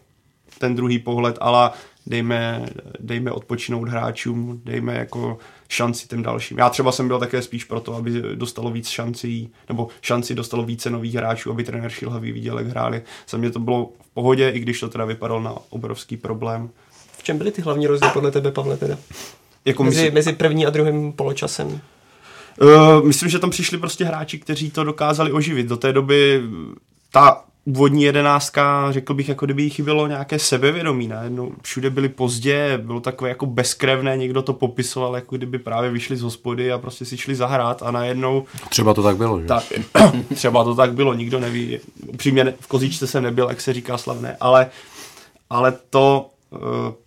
ten druhý pohled, ale dejme, dejme odpočinout hráčům, dejme jako šanci těm dalším. Já třeba jsem byl také spíš proto, aby dostalo víc šancí, nebo šanci dostalo více nových hráčů, aby trenér Šilhavý viděl, jak hráli. Za mě to bylo v pohodě, i když to teda vypadalo na obrovský problém. V čem byly ty hlavní rozdíly podle tebe, Pavle, teda? Jako mezi, myslím, mezi první a druhým poločasem? Uh, myslím, že tam přišli prostě hráči, kteří to dokázali oživit. Do té doby ta úvodní jedenáctka, řekl bych, jako kdyby jí chybělo nějaké sebevědomí. Ne? No, všude byli pozdě, bylo takové jako bezkrevné, někdo to popisoval, jako kdyby právě vyšli z hospody a prostě si šli zahrát a najednou... Třeba to tak bylo, že? Ta, třeba to tak bylo, nikdo neví. Upřímně v kozičce jsem nebyl, jak se říká slavné, ale, ale to uh,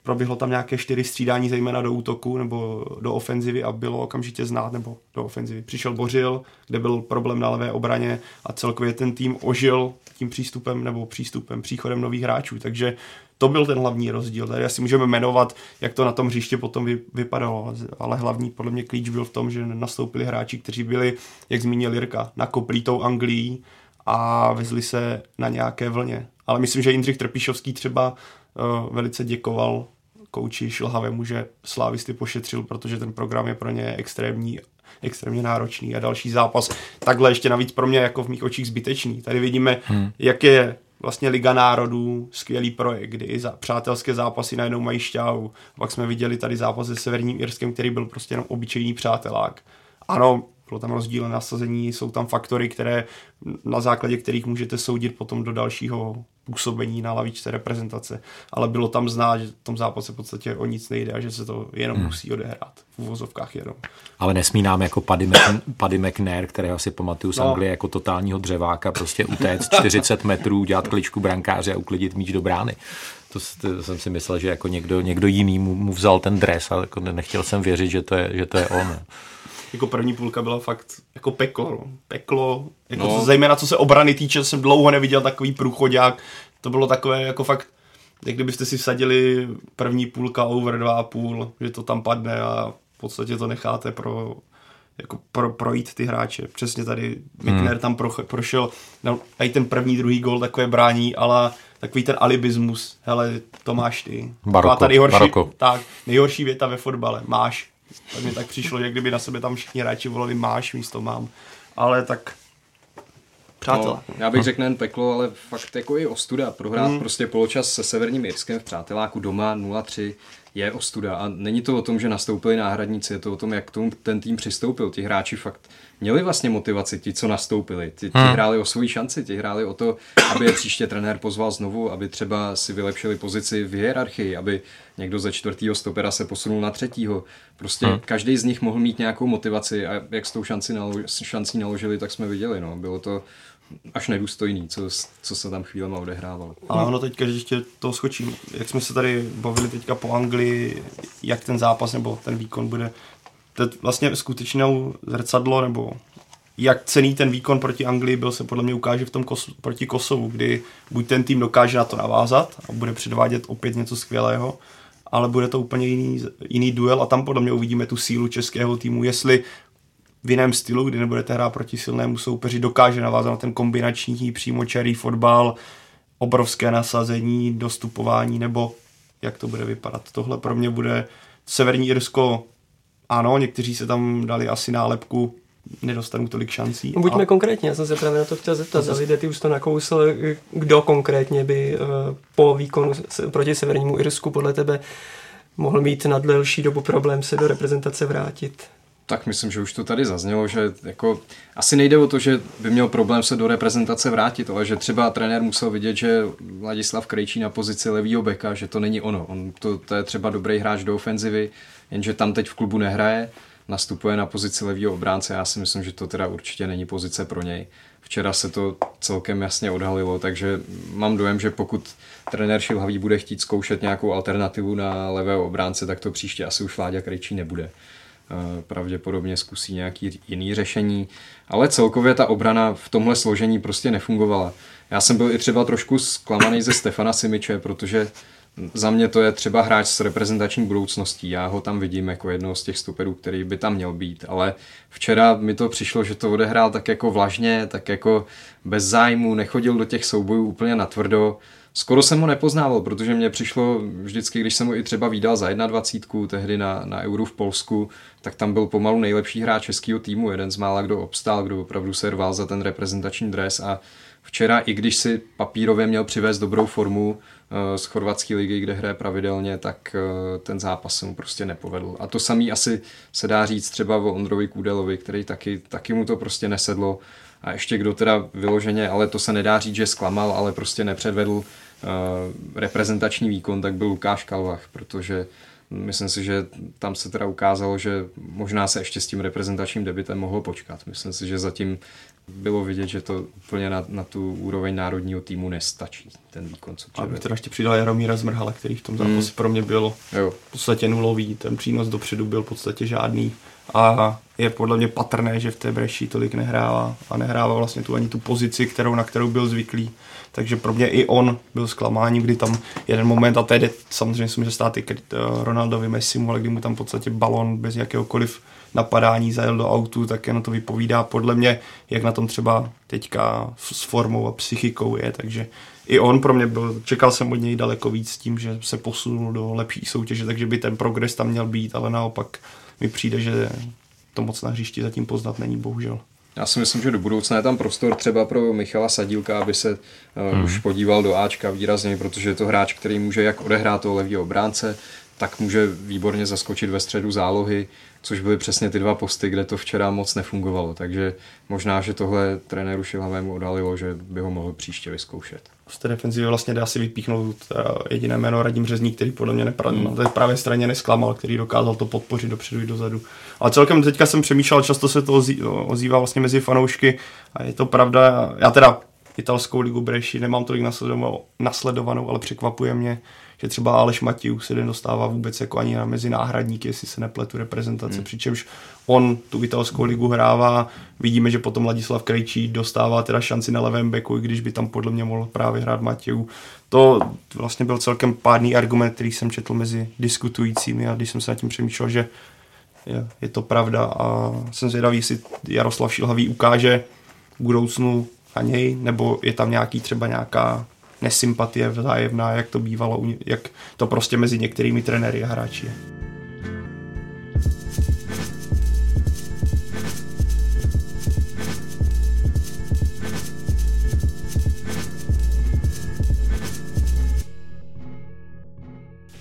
proběhlo tam nějaké čtyři střídání, zejména do útoku nebo do ofenzivy a bylo okamžitě znát, nebo do ofenzivy. Přišel Bořil, kde byl problém na levé obraně a celkově ten tým ožil tím přístupem nebo přístupem, příchodem nových hráčů. Takže to byl ten hlavní rozdíl. Tady asi můžeme jmenovat, jak to na tom hřiště potom vy, vypadalo, ale hlavní podle mě klíč byl v tom, že nastoupili hráči, kteří byli, jak zmínil Jirka, nakoplí tou Anglií a vezli se na nějaké vlně. Ale myslím, že Jindřich Trpišovský třeba uh, velice děkoval kouči Šilhavému, že Slávisty pošetřil, protože ten program je pro ně extrémní extrémně náročný a další zápas takhle ještě navíc pro mě jako v mých očích zbytečný. Tady vidíme, hmm. jak je vlastně Liga národů skvělý projekt, kdy za přátelské zápasy najednou mají šťávu. Pak jsme viděli tady zápas se Severním Irskem, který byl prostě jenom obyčejný přátelák. Ano, bylo tam rozdíl nasazení, jsou tam faktory, které na základě kterých můžete soudit potom do dalšího působení na lavičce reprezentace, ale bylo tam znát, že v tom zápase v podstatě o nic nejde a že se to jenom hmm. musí odehrát. V uvozovkách jenom. Ale nesmí nám jako Paddy, Mc, Paddy McNair, kterého si pamatuju z no. Anglie jako totálního dřeváka, prostě utéct 40 metrů, dělat kličku brankáře a uklidit míč do brány. To, to jsem si myslel, že jako někdo, někdo jiný mu, mu vzal ten dres, ale jako nechtěl jsem věřit, že to je, že to je on jako první půlka byla fakt jako peklo. No. Peklo, jako no. co, zejména co se obrany týče, jsem dlouho neviděl takový průchodák. To bylo takové jako fakt, jak kdybyste si vsadili první půlka over dva a půl, že to tam padne a v podstatě to necháte pro jako pro, projít ty hráče. Přesně tady Mikner hmm. tam pro, prošel, no, i ten první, druhý gol takové brání, ale takový ten alibismus, hele, to máš ty. Baroko, ta nejhorší, baroko. Tak, nejhorší věta ve fotbale, máš. Tak mi tak přišlo, že kdyby na sebe tam všichni hráči volali máš místo mám. Ale tak Přátelé. No, já bych řekl nejen peklo, ale fakt jako i ostuda. Prohrát mm. prostě poločas se Severním Irskem v přáteláku doma 0-3 je ostuda. A není to o tom, že nastoupili náhradníci, je to o tom, jak tomu ten tým přistoupil. Ti hráči fakt měli vlastně motivaci, ti, co nastoupili. Ti, ti hmm. hráli o svoji šanci, ti hráli o to, aby je příště trenér pozval znovu, aby třeba si vylepšili pozici v hierarchii, aby někdo ze čtvrtého stopera se posunul na třetího. Prostě hmm. každý z nich mohl mít nějakou motivaci a jak s tou šanci nalo- šancí naložili, tak jsme viděli. No. Bylo to až nedůstojný, co, co se tam chvílema odehrávalo. Ale ono teďka, že ještě to skočím, jak jsme se tady bavili teďka po Anglii, jak ten zápas nebo ten výkon bude, to vlastně skutečnou zrcadlo, nebo jak cený ten výkon proti Anglii byl, se podle mě ukáže v tom kos, proti Kosovu, kdy buď ten tým dokáže na to navázat a bude předvádět opět něco skvělého, ale bude to úplně jiný, jiný duel a tam podle mě uvidíme tu sílu českého týmu, jestli v jiném stylu, kdy nebudete hrát proti silnému soupeři, dokáže navázat na ten kombinační přímočarý fotbal, obrovské nasazení, dostupování, nebo jak to bude vypadat. Tohle pro mě bude Severní Irsko, ano, někteří se tam dali asi nálepku, nedostanou tolik šancí. No, buďme a... konkrétní, já jsem se právě na to chtěl zeptat. Davide, ty už to nakousl, kdo konkrétně by uh, po výkonu proti Severnímu Irsku podle tebe mohl mít na delší dobu problém se do reprezentace vrátit? Tak myslím, že už to tady zaznělo, že jako asi nejde o to, že by měl problém se do reprezentace vrátit, ale že třeba trenér musel vidět, že Vladislav Krejčí na pozici levýho beka, že to není ono. On to, to je třeba dobrý hráč do ofenzivy, jenže tam teď v klubu nehraje, nastupuje na pozici levýho obránce. Já si myslím, že to teda určitě není pozice pro něj. Včera se to celkem jasně odhalilo, takže mám dojem, že pokud trenér Šilhavý bude chtít zkoušet nějakou alternativu na levého obránce, tak to příště asi už Vláďa Krejčí nebude. Eh, pravděpodobně zkusí nějaký jiný řešení, ale celkově ta obrana v tomhle složení prostě nefungovala. Já jsem byl i třeba trošku zklamaný ze Stefana Simiče, protože za mě to je třeba hráč s reprezentační budoucností. Já ho tam vidím jako jednoho z těch stoperů, který by tam měl být, ale včera mi to přišlo, že to odehrál tak jako vlažně, tak jako bez zájmu, nechodil do těch soubojů úplně natvrdo, skoro jsem ho nepoznával, protože mě přišlo vždycky, když jsem ho i třeba výdal za 21, tehdy na, na Euro v Polsku, tak tam byl pomalu nejlepší hráč českého týmu, jeden z mála, kdo obstál, kdo opravdu se rval za ten reprezentační dres a včera, i když si papírově měl přivést dobrou formu eh, z chorvatské ligy, kde hraje pravidelně, tak eh, ten zápas se mu prostě nepovedl. A to samý asi se dá říct třeba o Ondrovi Kůdelovi, který taky, taky mu to prostě nesedlo. A ještě kdo teda vyloženě, ale to se nedá říct, že zklamal, ale prostě nepředvedl reprezentační výkon, tak byl Lukáš Kalvach, protože myslím si, že tam se teda ukázalo, že možná se ještě s tím reprezentačním debitem mohlo počkat. Myslím si, že zatím bylo vidět, že to úplně na, na tu úroveň národního týmu nestačí, ten výkon, co. Aby teda ještě přidal Jaromíra Zmrhala, který v tom zápase mm. pro mě byl jo. v podstatě nulový, ten přínos dopředu byl v podstatě žádný a je podle mě patrné, že v té breši tolik nehrává a nehrává vlastně tu ani tu pozici, kterou, na kterou byl zvyklý. Takže pro mě i on byl zklamáním, kdy tam jeden moment, a tedy samozřejmě se může stát i Ronaldovi Messimu, ale kdy mu tam v podstatě balon bez jakéhokoliv napadání zajel do autu, tak jenom to vypovídá podle mě, jak na tom třeba teďka s formou a psychikou je, takže i on pro mě byl, čekal jsem od něj daleko víc s tím, že se posunul do lepší soutěže, takže by ten progres tam měl být, ale naopak mi přijde, že to moc na hřišti zatím poznat není, bohužel. Já si myslím, že do budoucna je tam prostor třeba pro Michala Sadílka, aby se uh, hmm. už podíval do Ačka výrazně, protože je to hráč, který může jak odehrát toho levého obránce, tak může výborně zaskočit ve středu zálohy, což byly přesně ty dva posty, kde to včera moc nefungovalo. Takže možná, že tohle trenéru Šilhavému odhalilo, že by ho mohl příště vyzkoušet. Z té defenzivy vlastně dá si vypíchnout jediné jméno Radim Řezník, který podle mě nepra- hmm. na té pravé straně nesklamal, který dokázal to podpořit dopředu i dozadu. Ale celkem teďka jsem přemýšlel, často se to ozývá vlastně mezi fanoušky a je to pravda. Já teda italskou ligu Breši nemám tolik nasledovanou, ale překvapuje mě, že třeba Aleš Matiu se nedostává vůbec jako ani na mezi náhradníky, jestli se nepletu reprezentace, hmm. přičemž on tu italskou ligu hrává. Vidíme, že potom Ladislav Krejčí dostává teda šanci na levém beku, i když by tam podle mě mohl právě hrát Matěj. To vlastně byl celkem pádný argument, který jsem četl mezi diskutujícími a když jsem se nad tím přemýšlel, že je, je to pravda a jsem zvědavý, jestli Jaroslav Šilhavý ukáže v budoucnu na něj, nebo je tam nějaký třeba nějaká nesympatie vzájemná, jak to bývalo, jak to prostě mezi některými trenéry a hráči je.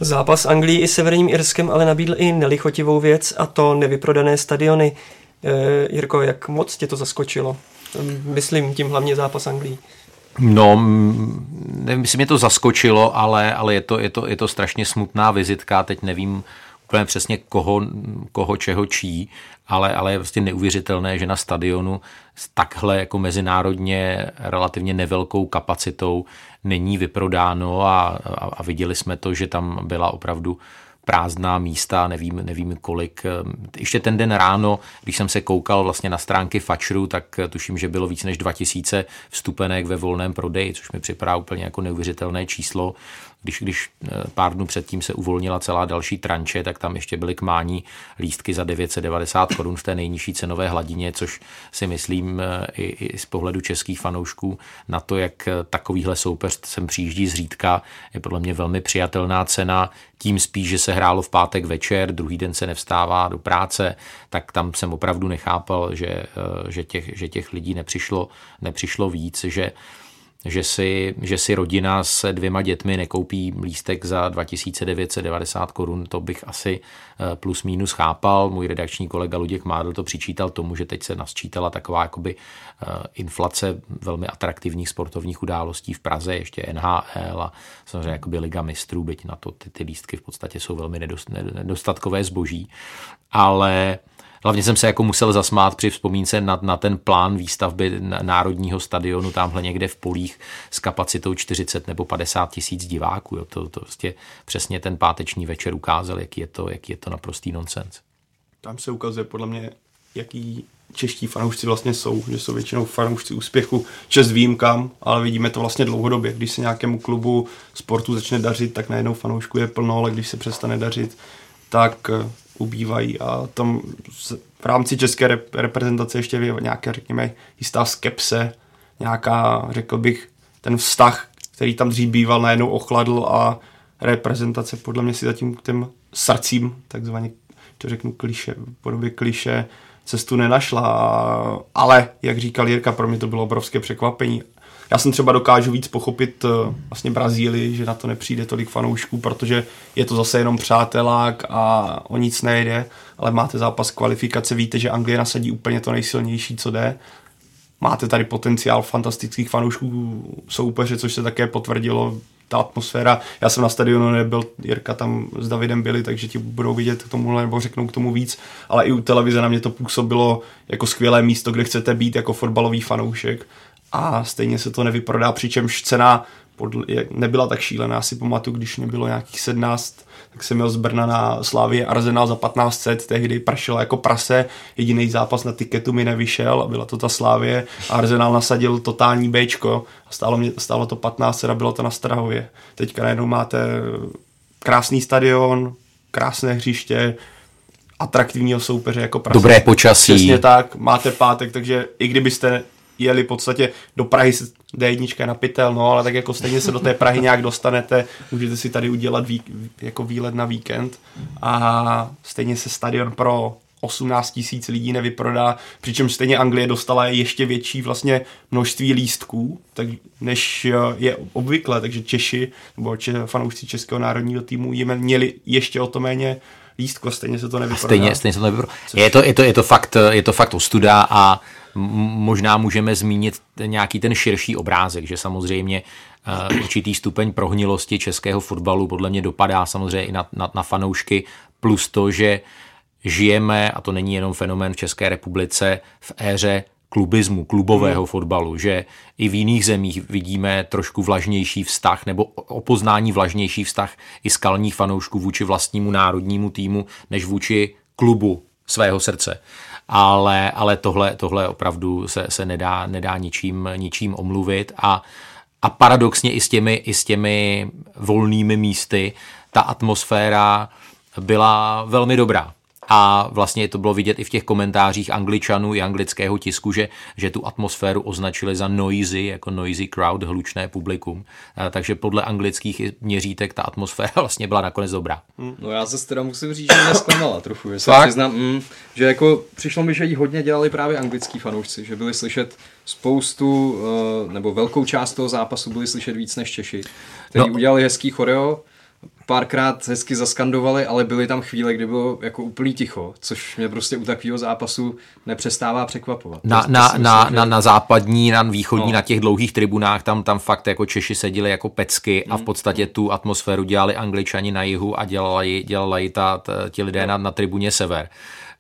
Zápas Anglii i Severním Irskem ale nabídl i nelichotivou věc a to nevyprodané stadiony. E, Jirko, jak moc tě to zaskočilo? Myslím tím hlavně zápas Anglii. No, nevím, jestli mě to zaskočilo, ale, ale je, to, je, to, je to strašně smutná vizitka. Teď nevím úplně přesně koho, koho čeho čí, ale, ale je prostě neuvěřitelné, že na stadionu s takhle jako mezinárodně relativně nevelkou kapacitou není vyprodáno a, a, a viděli jsme to, že tam byla opravdu prázdná místa, nevím, nevím kolik. Ještě ten den ráno, když jsem se koukal vlastně na stránky Fačru, tak tuším, že bylo víc než 2000 vstupenek ve volném prodeji, což mi připadá úplně jako neuvěřitelné číslo když, když eh, pár dnů předtím se uvolnila celá další tranče, tak tam ještě byly k mání lístky za 990 korun v té nejnižší cenové hladině, což si myslím eh, i, i z pohledu českých fanoušků na to, jak eh, takovýhle soupeř sem přijíždí zřídka, je podle mě velmi přijatelná cena, tím spíš, že se hrálo v pátek večer, druhý den se nevstává do práce, tak tam jsem opravdu nechápal, že, že, těch, že těch lidí nepřišlo, nepřišlo víc, že že si, že si rodina se dvěma dětmi nekoupí lístek za 2990 korun, to bych asi eh, plus minus chápal. Můj redakční kolega Luděk Mádl to přičítal tomu, že teď se nasčítala taková jakoby eh, inflace velmi atraktivních sportovních událostí v Praze, ještě NHL a samozřejmě jakoby Liga mistrů, byť na to ty, ty lístky v podstatě jsou velmi nedostatkové zboží. Ale Hlavně jsem se jako musel zasmát při vzpomínce na, na ten plán výstavby národního stadionu tamhle někde v polích s kapacitou 40 nebo 50 tisíc diváků. Jo. To, to vlastně přesně ten páteční večer ukázal, jaký je to, jaký je to naprostý nonsens. Tam se ukazuje podle mě, jaký čeští fanoušci vlastně jsou, že jsou většinou fanoušci úspěchu, čest výjimkám, ale vidíme to vlastně dlouhodobě. Když se nějakému klubu sportu začne dařit, tak najednou fanoušku je plno, ale když se přestane dařit, tak ubývají a tam v rámci české reprezentace ještě nějaké, řekněme, jistá skepse, nějaká, řekl bych, ten vztah který tam dřív býval, najednou ochladl a reprezentace podle mě si zatím k těm srdcím, takzvaně to řeknu kliše, v podobě kliše, cestu nenašla, ale jak říkal Jirka, pro mě to bylo obrovské překvapení. Já jsem třeba dokážu víc pochopit uh, vlastně Brazílii, že na to nepřijde tolik fanoušků, protože je to zase jenom přátelák a o nic nejde, ale máte zápas kvalifikace, víte, že Anglie nasadí úplně to nejsilnější, co jde. Máte tady potenciál fantastických fanoušků soupeře, což se také potvrdilo ta atmosféra. Já jsem na stadionu nebyl, Jirka tam s Davidem byli, takže ti budou vidět k tomu nebo řeknou k tomu víc, ale i u televize na mě to působilo jako skvělé místo, kde chcete být jako fotbalový fanoušek a stejně se to nevyprodá, přičemž cena podle, nebyla tak šílená. Já si pamatuju, když mě bylo nějakých 17, tak jsem měl z Brna na Slávě Arsenal za 1500, tehdy pršelo jako prase, jediný zápas na tiketu mi nevyšel a byla to ta Slávě a Arsenal nasadil totální Bčko a stálo, mě, stálo to 15 a bylo to na Strahově. Teďka najednou máte krásný stadion, krásné hřiště, atraktivního soupeře jako Praze. Dobré počasí. Přesně tak, máte pátek, takže i kdybyste jeli v podstatě do Prahy D1 na pytel, no, ale tak jako stejně se do té Prahy nějak dostanete, můžete si tady udělat vý, jako výlet na víkend a stejně se stadion pro 18 tisíc lidí nevyprodá, přičemž stejně Anglie dostala ještě větší vlastně množství lístků, tak, než je obvykle, takže Češi nebo če, fanoušci Českého národního týmu jim měli ještě o to méně lístko, stejně se to nevyprodá. Stejně, stejně se to nevyprodá. Je, to, je, to, je, to fakt, je to fakt ostuda a možná můžeme zmínit nějaký ten širší obrázek, že samozřejmě uh, určitý stupeň prohnilosti českého fotbalu podle mě dopadá samozřejmě i na, na, na fanoušky, plus to, že žijeme, a to není jenom fenomén v České republice, v éře klubismu, klubového hmm. fotbalu, že i v jiných zemích vidíme trošku vlažnější vztah nebo opoznání vlažnější vztah i skalních fanoušků vůči vlastnímu národnímu týmu, než vůči klubu svého srdce ale, ale tohle, tohle opravdu se, se nedá, nedá ničím, ničím omluvit. A, a paradoxně i s, těmi, i s těmi volnými místy ta atmosféra byla velmi dobrá a vlastně to bylo vidět i v těch komentářích angličanů i anglického tisku, že, že tu atmosféru označili za noisy, jako noisy crowd, hlučné publikum. Takže podle anglických měřítek ta atmosféra vlastně byla nakonec dobrá. Hmm. No já se teda musím říct, že nesklamala trochu. Že se přiznám, mm, že jako přišlo mi, že jí hodně dělali právě anglický fanoušci, že byli slyšet spoustu, eh, nebo velkou část toho zápasu byli slyšet víc než Češi, kteří no. udělali hezký choreo, párkrát hezky zaskandovali, ale byly tam chvíle, kdy bylo jako úplný ticho, což mě prostě u takového zápasu nepřestává překvapovat. Na, na, myslím, na, že... na, na západní, na východní, no. na těch dlouhých tribunách, tam, tam fakt jako Češi seděli jako pecky a v mm. podstatě tu atmosféru dělali angličani na jihu a dělali, dělali ta, ta, ti lidé no. na, na tribuně sever.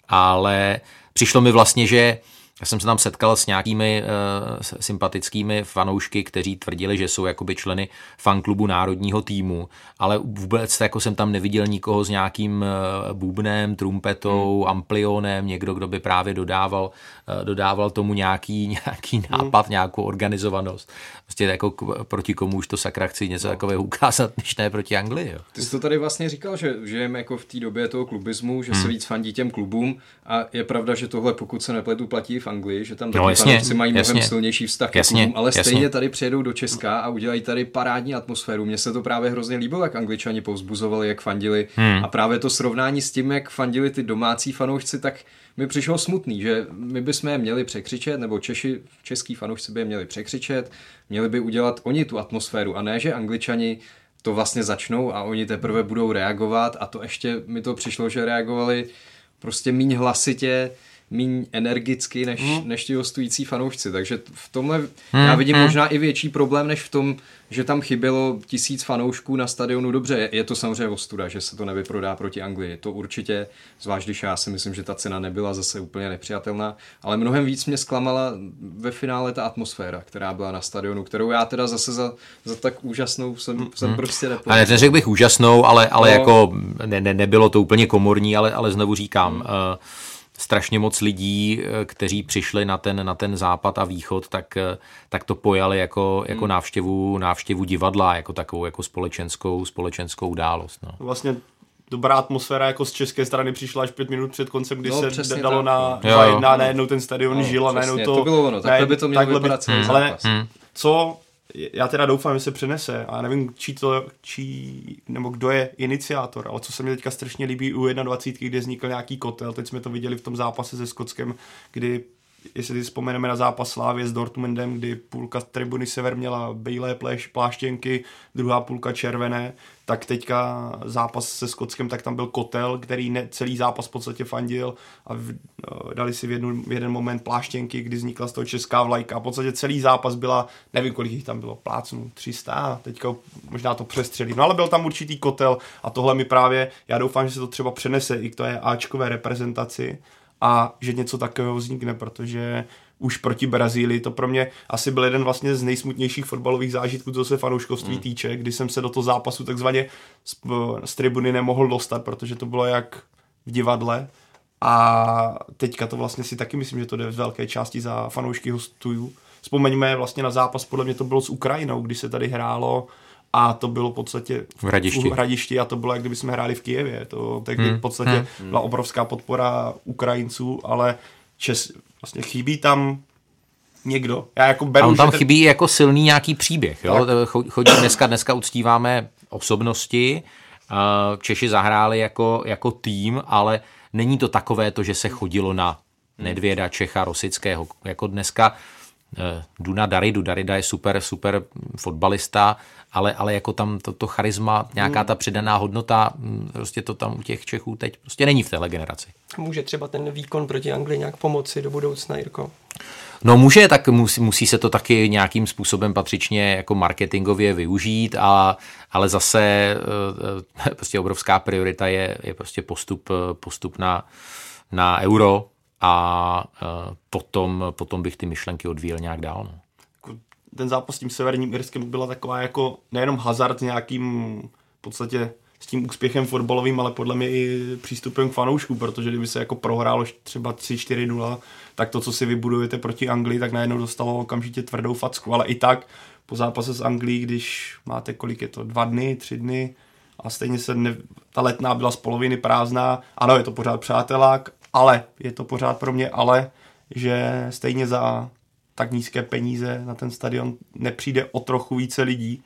Ale přišlo mi vlastně, že já jsem se tam setkal s nějakými uh, sympatickými fanoušky, kteří tvrdili, že jsou jakoby členy fanklubu národního týmu, ale vůbec jako jsem tam neviděl nikoho s nějakým uh, bubnem, trumpetou, hmm. amplionem, někdo, kdo by právě dodával, uh, dodával tomu nějaký, nějaký hmm. nápad, hmm. nějakou organizovanost. Prostě jako k, proti komu už to sakra chci něco no. takového ukázat, než ne proti Anglii. Jo. Ty jsi to tady vlastně říkal, že žijeme jako v té době toho klubismu, že hmm. se víc fandí těm klubům a je pravda, že tohle pokud se nepletu platí v Anglii, že tam no, fanoušci mají jasně. mnohem silnější vztah jasně, k klubům, ale jasně. stejně tady přijedou do Česka a udělají tady parádní atmosféru. Mně se to právě hrozně líbilo, jak Angličani povzbuzovali, jak fandili hmm. a právě to srovnání s tím, jak fandili ty domácí fanoušci, tak mi přišlo smutný, že my bychom je měli překřičet, nebo Češi, český fanoušci by je měli překřičet, měli by udělat oni tu atmosféru a ne, že Angličani to vlastně začnou a oni teprve budou reagovat a to ještě mi to přišlo, že reagovali prostě míň hlasitě, méně energicky než, mm. než ti hostující fanoušci. Takže v tomhle mm. já vidím mm. možná i větší problém, než v tom, že tam chybělo tisíc fanoušků na stadionu. Dobře, je to samozřejmě ostuda, že se to nevyprodá proti Anglii. To určitě, zvlášť když já si myslím, že ta cena nebyla zase úplně nepřijatelná, ale mnohem víc mě zklamala ve finále ta atmosféra, která byla na stadionu, kterou já teda zase za, za tak úžasnou jsem, mm. jsem prostě nepovedal. Ale neřekl bych úžasnou, ale, ale no. jako ne, ne, nebylo to úplně komorní, ale, ale znovu říkám, mm. uh, strašně moc lidí, eh, kteří přišli na ten, na ten západ a východ, tak, eh, tak to pojali jako, jako hmm. návštěvu, návštěvu divadla, jako takovou jako společenskou, společenskou událost. No. Vlastně dobrá atmosféra jako z české strany přišla až pět minut před koncem, kdy no, se dalo tak, na no. dva jedna, najednou ten stadion no, žil a najednou to... To bylo ono, takhle by to mělo vypadat celý Ale hmm. co já teda doufám, že se přenese a nevím, čí to, čí, nebo kdo je iniciátor, ale co se mi teďka strašně líbí u 21, kde vznikl nějaký kotel, teď jsme to viděli v tom zápase se Skotskem, kdy jestli si vzpomeneme na zápas Slávě s Dortmundem, kdy půlka tribuny sever měla bílé pláštěnky, druhá půlka červené, tak teďka zápas se Skotskem, tak tam byl kotel, který ne, celý zápas v podstatě fandil a v, no, dali si v, jednu, v jeden moment pláštěnky, kdy vznikla z toho česká vlajka. A v podstatě celý zápas byla, nevím kolik jich tam bylo, plácnu 300, teďka možná to přestřelím, no ale byl tam určitý kotel a tohle mi právě, já doufám, že se to třeba přenese i k té Ačkové reprezentaci, a že něco takového vznikne, protože už proti Brazílii to pro mě asi byl jeden vlastně z nejsmutnějších fotbalových zážitků, co se fanouškovství mm. týče, kdy jsem se do toho zápasu takzvaně z, z tribuny nemohl dostat, protože to bylo jak v divadle a teďka to vlastně si taky myslím, že to jde v velké části za fanoušky hostů. Vzpomeňme vlastně na zápas, podle mě to bylo s Ukrajinou, kdy se tady hrálo a to bylo v podstatě v hradišti. v hradišti a to bylo, jak kdyby jsme hráli v Kijevě. To tehdy hmm. v podstatě hmm. byla obrovská podpora Ukrajinců, ale Čes, vlastně chybí tam někdo. Já jako beru, a on tam ten... chybí jako silný nějaký příběh. Jo? Chodí dneska, dneska uctíváme osobnosti, Češi zahráli jako, jako tým, ale není to takové to, že se chodilo na Nedvěda, Čecha, Rosického. Jako dneska Duna Daridu. Darida je super, super fotbalista, ale, ale jako tam to, to charisma, nějaká hmm. ta přidaná hodnota, hm, prostě to tam u těch Čechů teď prostě není v téhle generaci. Může třeba ten výkon proti Anglii nějak pomoci do budoucna, Jirko? No může, tak musí, musí se to taky nějakým způsobem patřičně jako marketingově využít, a, ale zase eh, eh, prostě obrovská priorita je, je prostě postup, postup na, na euro, a uh, potom, potom bych ty myšlenky odvíjel nějak dál. No. Jako ten zápas s tím severním Irskem byla taková jako nejenom hazard nějakým v podstatě s tím úspěchem fotbalovým, ale podle mě i přístupem k fanoušku, protože kdyby se jako prohrálo třeba 3-4-0, tak to, co si vybudujete proti Anglii, tak najednou dostalo okamžitě tvrdou facku, ale i tak po zápase s Anglií, když máte kolik je to, dva dny, tři dny, a stejně se ne, ta letná byla z poloviny prázdná. Ano, je to pořád přátelák, ale je to pořád pro mě ale, že stejně za tak nízké peníze na ten stadion nepřijde o trochu více lidí.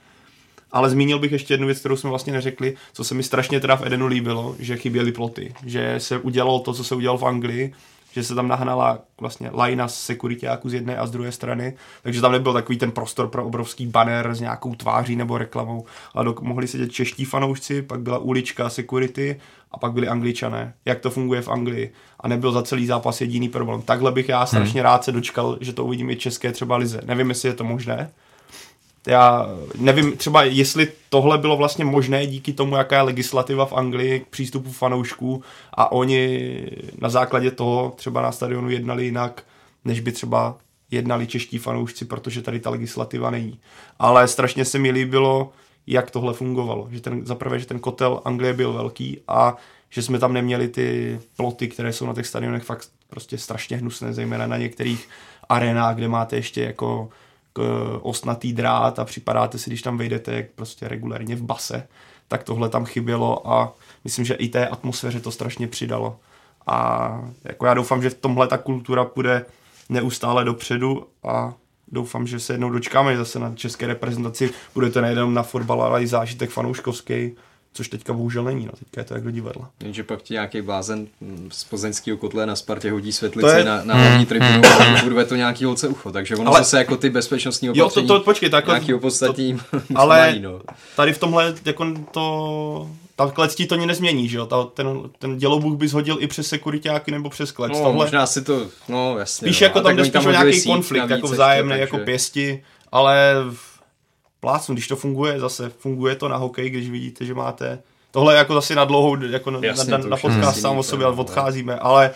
Ale zmínil bych ještě jednu věc, kterou jsme vlastně neřekli, co se mi strašně teda v Edenu líbilo, že chyběly ploty. Že se udělalo to, co se udělalo v Anglii, že se tam nahnala vlastně lajna z sekuritáků z jedné a z druhé strany, takže tam nebyl takový ten prostor pro obrovský banner s nějakou tváří nebo reklamou, ale dok- mohli sedět čeští fanoušci, pak byla ulička security a pak byli angličané. Jak to funguje v Anglii? A nebyl za celý zápas jediný problém. Takhle bych já strašně hmm. rád se dočkal, že to uvidím i české třeba lize. Nevím, jestli je to možné, já nevím třeba, jestli tohle bylo vlastně možné díky tomu, jaká je legislativa v Anglii k přístupu fanoušků a oni na základě toho třeba na stadionu jednali jinak, než by třeba jednali čeští fanoušci, protože tady ta legislativa není. Ale strašně se mi líbilo, jak tohle fungovalo. Že ten, zaprvé, že ten kotel Anglie byl velký a že jsme tam neměli ty ploty, které jsou na těch stadionech fakt prostě strašně hnusné, zejména na některých arenách, kde máte ještě jako osnatý drát a připadáte si, když tam vejdete, jak prostě regulárně v base, tak tohle tam chybělo a myslím, že i té atmosféře to strašně přidalo. A jako já doufám, že v tomhle ta kultura půjde neustále dopředu a doufám, že se jednou dočkáme zase na české reprezentaci. Bude to nejenom na fotbal, ale i zážitek fanouškovský což teďka bohužel není, no, teďka je to jak do divadla. Jenže pak ti nějaký blázen z plzeňského kotle na Spartě hodí světlici je... na, na hlavní tribunu a bude to nějaký holce ucho, takže ono ale... zase jako ty bezpečnostní opatření, jo, to, to, počkej, tak, nějaký opodstatní to, ale no. tady v tomhle jako to ta klec ti to ani nezmění, že jo? Ta, ten, ten dělobůh bys hodil i přes sekuritáky nebo přes klec. No, Tohle... možná si to, no jasně. Spíš no. jako tam jde spíš o nějaký konflikt, jako vzájemný, jako pěsti, ale plácnu, když to funguje, zase funguje to na hokej, když vidíte, že máte tohle je jako zase na dlouhou, jako Jasně, na, na, na podcast sám o sobě, ale odcházíme, ale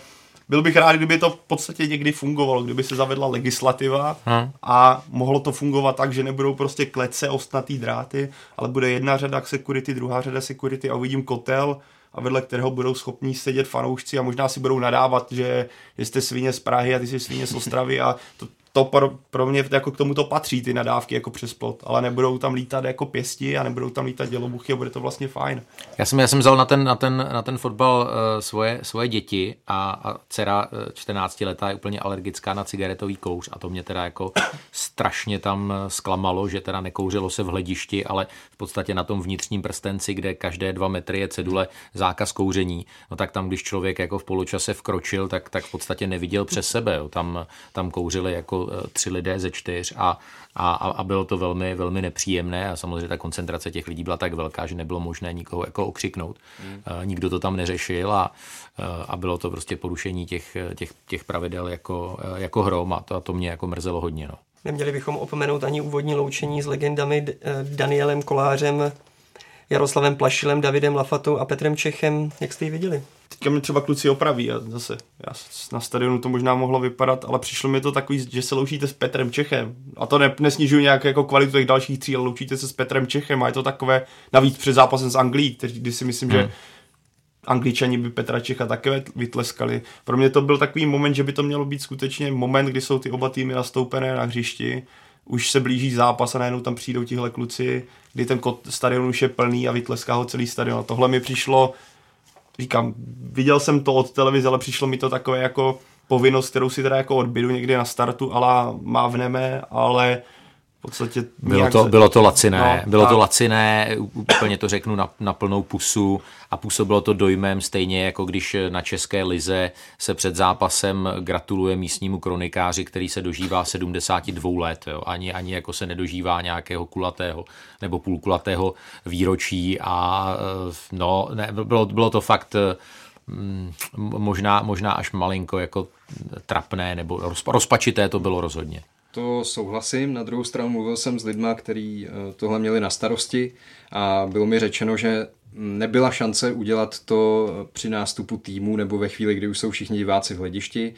byl bych rád, kdyby to v podstatě někdy fungovalo, kdyby se zavedla legislativa hmm. a mohlo to fungovat tak, že nebudou prostě klece, ostnatý dráty, ale bude jedna řada security, druhá řada security a uvidím kotel, a vedle kterého budou schopní sedět fanoušci a možná si budou nadávat, že jste svině z Prahy a ty jsi svině z Ostravy a to, to pro, pro mě jako k tomu to patří, ty nadávky jako přes plot, ale nebudou tam lítat jako pěsti a nebudou tam lítat dělobuchy a bude to vlastně fajn. Já jsem, já jsem vzal na ten, na ten, na ten fotbal uh, svoje, svoje děti a, a dcera uh, 14 letá je úplně alergická na cigaretový kouř a to mě teda jako strašně tam zklamalo, že teda nekouřilo se v hledišti, ale v podstatě na tom vnitřním prstenci, kde každé dva metry je cedule zákaz kouření, no tak tam, když člověk jako v poločase vkročil, tak, tak v podstatě neviděl přes sebe. Jo. Tam, tam kouřili jako eh, tři lidé ze čtyř a, a, a bylo to velmi, velmi nepříjemné a samozřejmě ta koncentrace těch lidí byla tak velká, že nebylo možné nikoho jako okřiknout. Hmm. Nikdo to tam neřešil a, a bylo to prostě porušení těch, těch, těch pravidel jako, jako hrom a to, a to mě jako mrzelo hodně. No. Neměli bychom opomenout ani úvodní loučení s legendami Danielem Kolářem, Jaroslavem Plašilem, Davidem Lafatou a Petrem Čechem. Jak jste ji viděli? Teďka mě třeba kluci opraví a zase já na stadionu to možná mohlo vypadat, ale přišlo mi to takový, že se loučíte s Petrem Čechem. A to ne, nesnižuji nějak jako kvalitu těch dalších tří, ale loučíte se s Petrem Čechem a je to takové navíc před zápasem s Anglií, který, kdy si myslím, hmm. že Angličani by Petra Čecha také vytleskali. Pro mě to byl takový moment, že by to mělo být skutečně moment, kdy jsou ty oba týmy nastoupené na hřišti už se blíží zápas a najednou tam přijdou tihle kluci, kdy ten stadion už je plný a vytleská ho celý stadion. A tohle mi přišlo, říkám, viděl jsem to od televize, ale přišlo mi to takové jako povinnost, kterou si teda jako odbydu někdy na startu, ale mávneme, ale v podstatě bylo to, bylo to laciné, no, bylo to laciné, úplně to řeknu na, na plnou pusu a působilo to dojmem stejně jako když na České lize se před zápasem gratuluje místnímu kronikáři, který se dožívá 72 let, jo. Ani, ani jako se nedožívá nějakého kulatého nebo půlkulatého výročí a eh, no, ne, bylo, bylo to fakt mm, možná, možná až malinko jako trapné nebo rozpačité to bylo rozhodně. To souhlasím. Na druhou stranu mluvil jsem s lidma, kteří eh, tohle měli na starosti a bylo mi řečeno, že nebyla šance udělat to při nástupu týmu nebo ve chvíli, kdy už jsou všichni diváci v hledišti,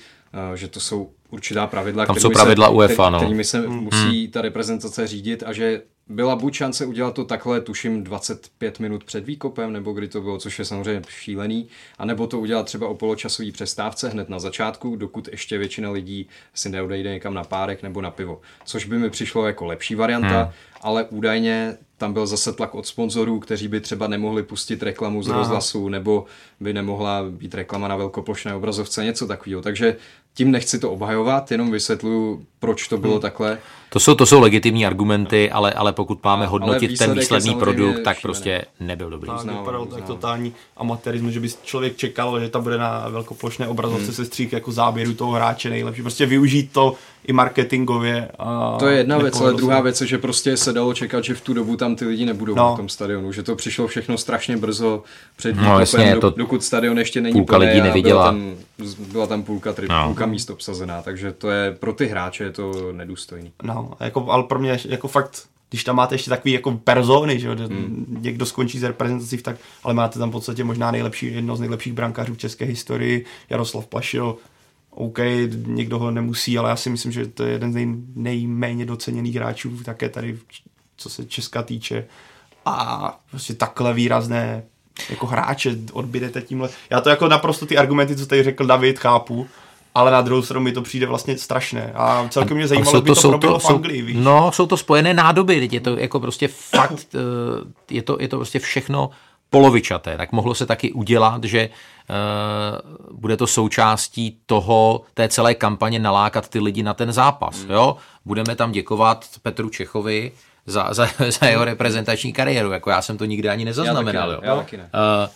eh, že to jsou určitá pravidla, Tam jsou pravidla se, UEFA, no. kterými se hmm. musí ta reprezentace řídit a že byla buď šance udělat to takhle, tuším 25 minut před výkopem, nebo kdy to bylo, což je samozřejmě šílený, anebo to udělat třeba o poločasové přestávce hned na začátku, dokud ještě většina lidí si neodejde někam na párek nebo na pivo. Což by mi přišlo jako lepší varianta, hmm. ale údajně tam byl zase tlak od sponzorů, kteří by třeba nemohli pustit reklamu z Aha. rozhlasu, nebo by nemohla být reklama na velkoplošné obrazovce, něco takového. Takže tím nechci to obhajovat, jenom vysvětluju, proč to bylo hmm. takhle. To jsou, to jsou legitimní argumenty, ale, ale pokud máme hodnotit ten výsledný produkt, tak prostě nebyl dobrý. Tak, vypadal tak totální amatérismus, že by člověk čekal, že tam bude na velkoplošné obrazovce hmm. se střík jako záběru toho hráče nejlepší. Prostě využít to i marketingově. A to je jedna věc, ale druhá věc je, že prostě se dalo čekat, že v tu dobu tam ty lidi nebudou no. na tom stadionu, že to přišlo všechno strašně brzo před výkupem, no, jasně, to dokud stadion ještě není půlka lidí neviděla. Tam, byla tam půlka, tri, no. půlka míst obsazená, takže to je pro ty hráče je to nedůstojný. No, jako, ale pro mě jako fakt když tam máte ještě takový jako persony, že hmm. někdo skončí z reprezentací, tak, ale máte tam v podstatě možná nejlepší, jedno z nejlepších brankářů v české historii, Jaroslav Plašil, OK, někdo ho nemusí, ale já si myslím, že to je jeden z nej, nejméně doceněných hráčů také tady, co se Česka týče. A prostě takhle výrazné jako hráče odbydete tímhle. Já to jako naprosto ty argumenty, co tady řekl David, chápu, ale na druhou stranu mi to přijde vlastně strašné. A celkem mě zajímalo, by to, to proběhlo v Anglii, víš? No, jsou to spojené nádoby, je to jako prostě fakt, eh, je to, je to prostě všechno polovičaté, tak mohlo se taky udělat, že uh, bude to součástí toho, té celé kampaně nalákat ty lidi na ten zápas. Hmm. Jo? Budeme tam děkovat Petru Čechovi za, za, za jeho reprezentační kariéru, jako já jsem to nikdy ani nezaznamenal. Já taky ne, já taky ne. Uh,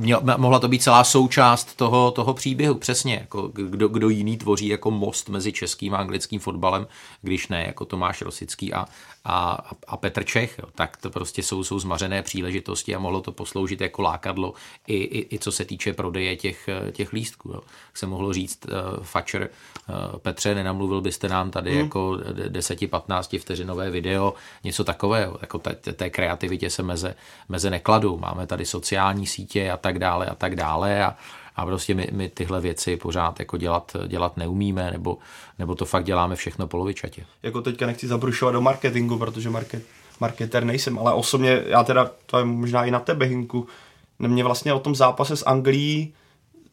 Měl, mohla to být celá součást toho, toho příběhu, přesně, jako kdo, kdo jiný tvoří jako most mezi českým a anglickým fotbalem, když ne jako Tomáš Rosický a, a, a Petr Čech, jo, tak to prostě jsou, jsou zmařené příležitosti a mohlo to posloužit jako lákadlo i, i, i co se týče prodeje těch, těch lístků. Jo. Se mohlo říct, uh, Fatcher, uh, Petře, nenamluvil byste nám tady hmm. jako 10-15 vteřinové video, něco takového, jako té, té kreativitě se meze, meze nekladu. Máme tady sociální sítě a tak dále a tak dále a, a prostě my, my tyhle věci pořád jako dělat, dělat neumíme, nebo, nebo to fakt děláme všechno polovičatě. Jako teďka nechci zabrušovat do marketingu, protože market, marketer nejsem, ale osobně, já teda, to je možná i na tebe, Hinku, mě vlastně o tom zápase s Anglií,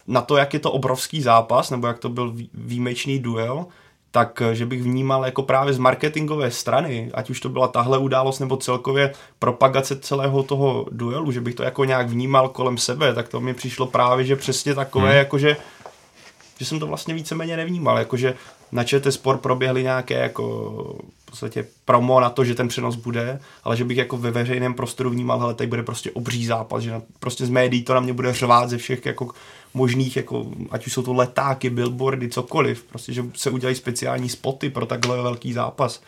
na to, jak je to obrovský zápas, nebo jak to byl výjimečný duel, tak eh, že bych vnímal jako právě z marketingové strany, ať už to byla tahle událost nebo celkově propagace celého toho duelu, že bych to jako nějak vnímal kolem sebe, tak to mi přišlo právě, že přesně takové, hmm. jakože že jsem to vlastně víceméně nevnímal, jakože na ČT Sport proběhly nějaké jako v podstatě promo na to, že ten přenos bude, ale že bych jako ve veřejném prostoru vnímal, hele, tady bude prostě obří zápas, že na, prostě z médií to na mě bude řvát ze všech jako možných, jako, ať už jsou to letáky, billboardy, cokoliv, prostě, že se udělají speciální spoty pro takhle velký zápas.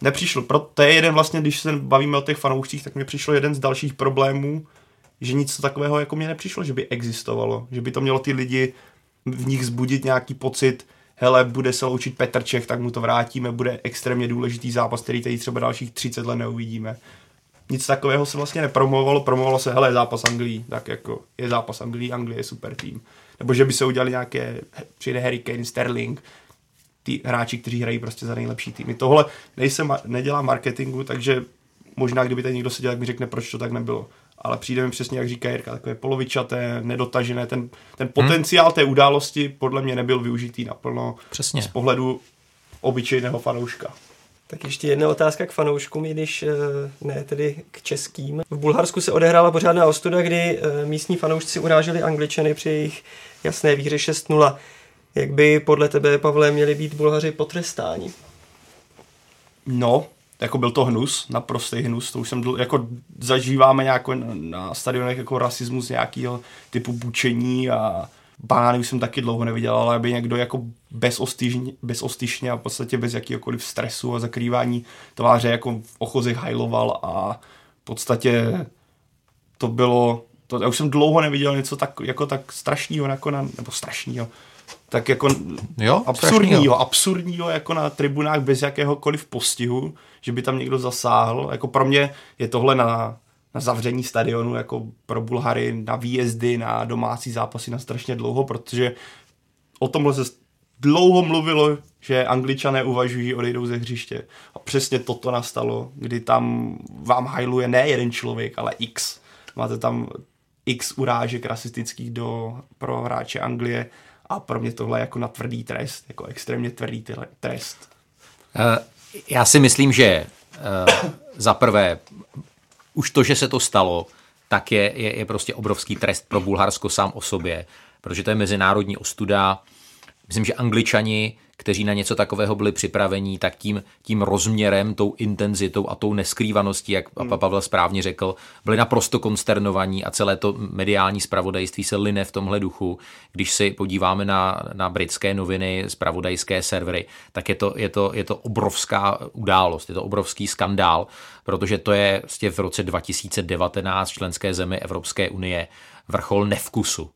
Nepřišlo, pro, to je jeden vlastně, když se bavíme o těch fanoušcích, tak mi přišlo jeden z dalších problémů, že nic takového jako mě nepřišlo, že by existovalo, že by to mělo ty lidi v nich zbudit nějaký pocit, hele, bude se loučit Petr Čech, tak mu to vrátíme, bude extrémně důležitý zápas, který tady třeba dalších 30 let neuvidíme. Nic takového se vlastně nepromovalo, promovalo se, hele, zápas Anglii, tak jako je zápas Anglii, Anglie je super tým. Nebo že by se udělali nějaké, přijde Harry Kane, Sterling, ty hráči, kteří hrají prostě za nejlepší týmy. Tohle nejsem, nedělá marketingu, takže možná kdyby tady někdo seděl, tak mi řekne, proč to tak nebylo ale přijde mi přesně, jak říká Jirka, takové polovičaté, nedotažené. Ten, ten potenciál hmm. té události podle mě nebyl využitý naplno přesně. z pohledu obyčejného fanouška. Tak ještě jedna otázka k fanouškům, i když eh, ne tedy k českým. V Bulharsku se odehrála pořádná ostuda, kdy eh, místní fanoušci uráželi Angličany při jejich jasné výhře 6-0. Jak by podle tebe, Pavle, měli být Bulhaři potrestáni? No, jako byl to hnus, naprostý hnus, to už jsem, jako zažíváme nějak na stadionech jako rasismus nějakého typu bučení a banány už jsem taky dlouho neviděl, ale aby někdo jako bezostyšně, bezostyšně a v podstatě bez jakýkoliv stresu a zakrývání tváře jako v ochozech hajloval a v podstatě to bylo, to, já už jsem dlouho neviděl něco tak, jako tak strašného, jako na, nebo strašného, tak jako jo, absurdního, absurdního jako na tribunách bez jakéhokoliv postihu, že by tam někdo zasáhl. Jako pro mě je tohle na, na zavření stadionu, jako pro Bulhary, na výjezdy, na domácí zápasy na strašně dlouho, protože o tomhle se dlouho mluvilo, že angličané uvažují, odejdou ze hřiště. A přesně toto nastalo, kdy tam vám hajluje ne jeden člověk, ale x. Máte tam x urážek rasistických do, pro hráče Anglie a pro mě tohle je jako na tvrdý trest, jako extrémně tvrdý trest. Uh, já si myslím, že uh, za prvé, už to, že se to stalo, tak je, je, je prostě obrovský trest pro Bulharsko sám o sobě, protože to je mezinárodní ostuda. Myslím, že Angličani kteří na něco takového byli připravení, tak tím, tím rozměrem, tou intenzitou a tou neskrývaností, jak hmm. Pavel správně řekl, byli naprosto konsternovaní a celé to mediální spravodajství se line v tomhle duchu. Když si podíváme na, na britské noviny, spravodajské servery, tak je to, je, to, je to obrovská událost, je to obrovský skandál, protože to je vlastně v roce 2019 členské zemi Evropské unie vrchol nevkusu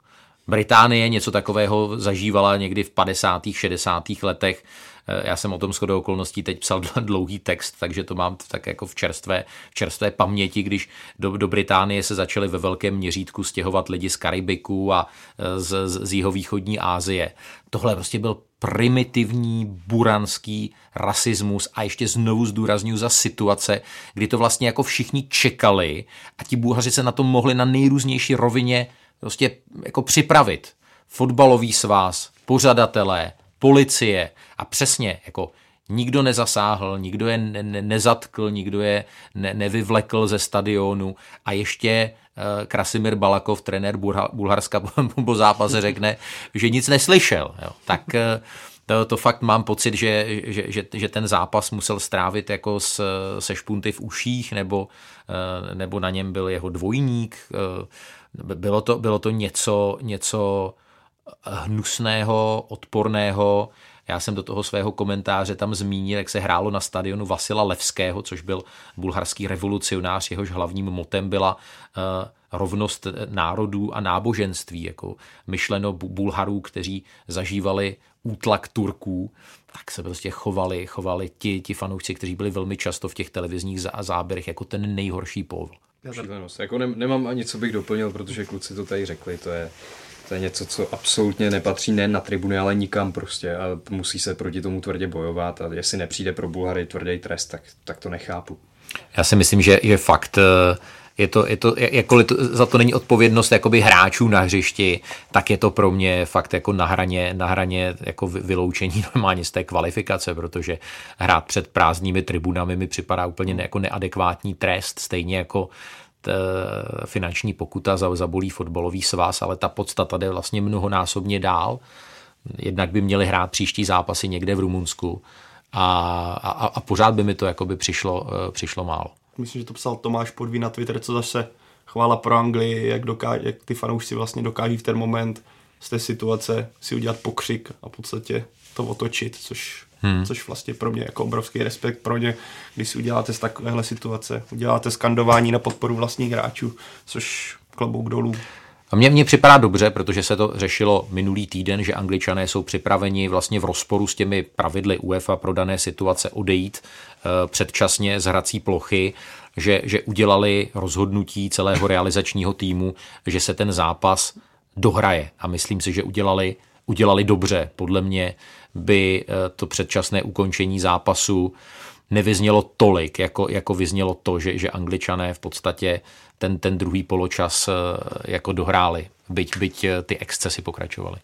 Británie něco takového zažívala někdy v 50. 60. letech. Eh, já jsem o tom shodou okolností teď psal dlouhý text, takže to mám tak jako v čerstvé, v čerstvé paměti, když do, do Británie se začaly ve velkém měřítku stěhovat lidi z Karibiku a eh, z, z, z jihovýchodní Asie. Tohle prostě byl primitivní buranský rasismus a ještě znovu zdůraznuju za situace, kdy to vlastně jako všichni čekali a ti Bulhaři se na to mohli na nejrůznější rovině prostě jako připravit fotbalový svaz, pořadatelé, policie a přesně jako nikdo nezasáhl, nikdo je ne- ne- nezatkl, nikdo je ne- nevyvlekl ze stadionu a ještě uh, Krasimir Balakov, trenér Bulharska po zápase řekne, že nic neslyšel. Jo. Tak uh, to, to fakt mám pocit, že, že, že, že ten zápas musel strávit jako s, se špunty v uších, nebo, uh, nebo na něm byl jeho dvojník. Bylo to, bylo to něco, něco hnusného, odporného. Já jsem do toho svého komentáře tam zmínil, jak se hrálo na stadionu Vasila Levského, což byl bulharský revolucionář, jehož hlavním motem byla uh, rovnost národů a náboženství, jako myšleno Bulharů, kteří zažívali útlak Turků, tak se prostě chovali, chovali ti, ti fanoušci, kteří byli velmi často v těch televizních záběrech jako ten nejhorší pól. Šílenost. Jako ne, nemám ani co bych doplnil, protože kluci to tady řekli, to je, to je něco, co absolutně nepatří ne na tribuny, ale nikam prostě a musí se proti tomu tvrdě bojovat a jestli nepřijde pro Bulhary tvrdý trest, tak, tak to nechápu. Já si myslím, že je fakt, eh, je to, je to, jakkoliv to, za to není odpovědnost jakoby hráčů na hřišti, tak je to pro mě fakt jako na hraně, na hraně jako vyloučení normálně z té kvalifikace, protože hrát před prázdnými tribunami mi připadá úplně ne, jako neadekvátní trest, stejně jako finanční pokuta za zabolí fotbalový svaz, ale ta podstata jde vlastně mnohonásobně dál. Jednak by měli hrát příští zápasy někde v Rumunsku a, a, a pořád by mi to jakoby přišlo, přišlo málo myslím, že to psal Tomáš Podví na Twitter, co zase chvála pro Anglii, jak, dokáže, jak ty fanoušci vlastně dokáží v ten moment z té situace si udělat pokřik a v podstatě to otočit, což, hmm. což vlastně pro mě jako obrovský respekt pro ně, když si uděláte z takovéhle situace, uděláte skandování na podporu vlastních hráčů, což klobouk dolů. A mně, mně připadá dobře, protože se to řešilo minulý týden, že angličané jsou připraveni vlastně v rozporu s těmi pravidly UEFA pro dané situace odejít uh, předčasně z hrací plochy, že, že udělali rozhodnutí celého realizačního týmu, že se ten zápas dohraje. A myslím si, že udělali, udělali dobře. Podle mě by uh, to předčasné ukončení zápasu nevyznělo tolik, jako, jako vyznělo to, že, že angličané v podstatě ten, ten druhý poločas eh, jako dohráli, byť, byť eh, ty excesy pokračovaly.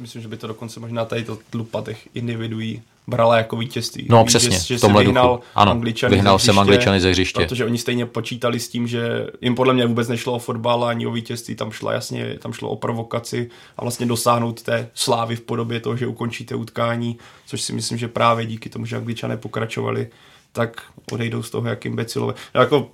Myslím, že by to dokonce možná tady to lupa těch individuí brala jako vítězství. No Víš, přesně, že, že v tomhle vyhnal duchu. Ano, Angličany vyhnal jsem Angličany ze hřiště. Protože oni stejně počítali s tím, že jim podle mě vůbec nešlo o fotbal ani o vítězství, tam šlo jasně, tam šlo o provokaci a vlastně dosáhnout té slávy v podobě toho, že ukončíte utkání, což si myslím, že právě díky tomu, že Angličané pokračovali, tak odejdou z toho jak imbecilové. Jako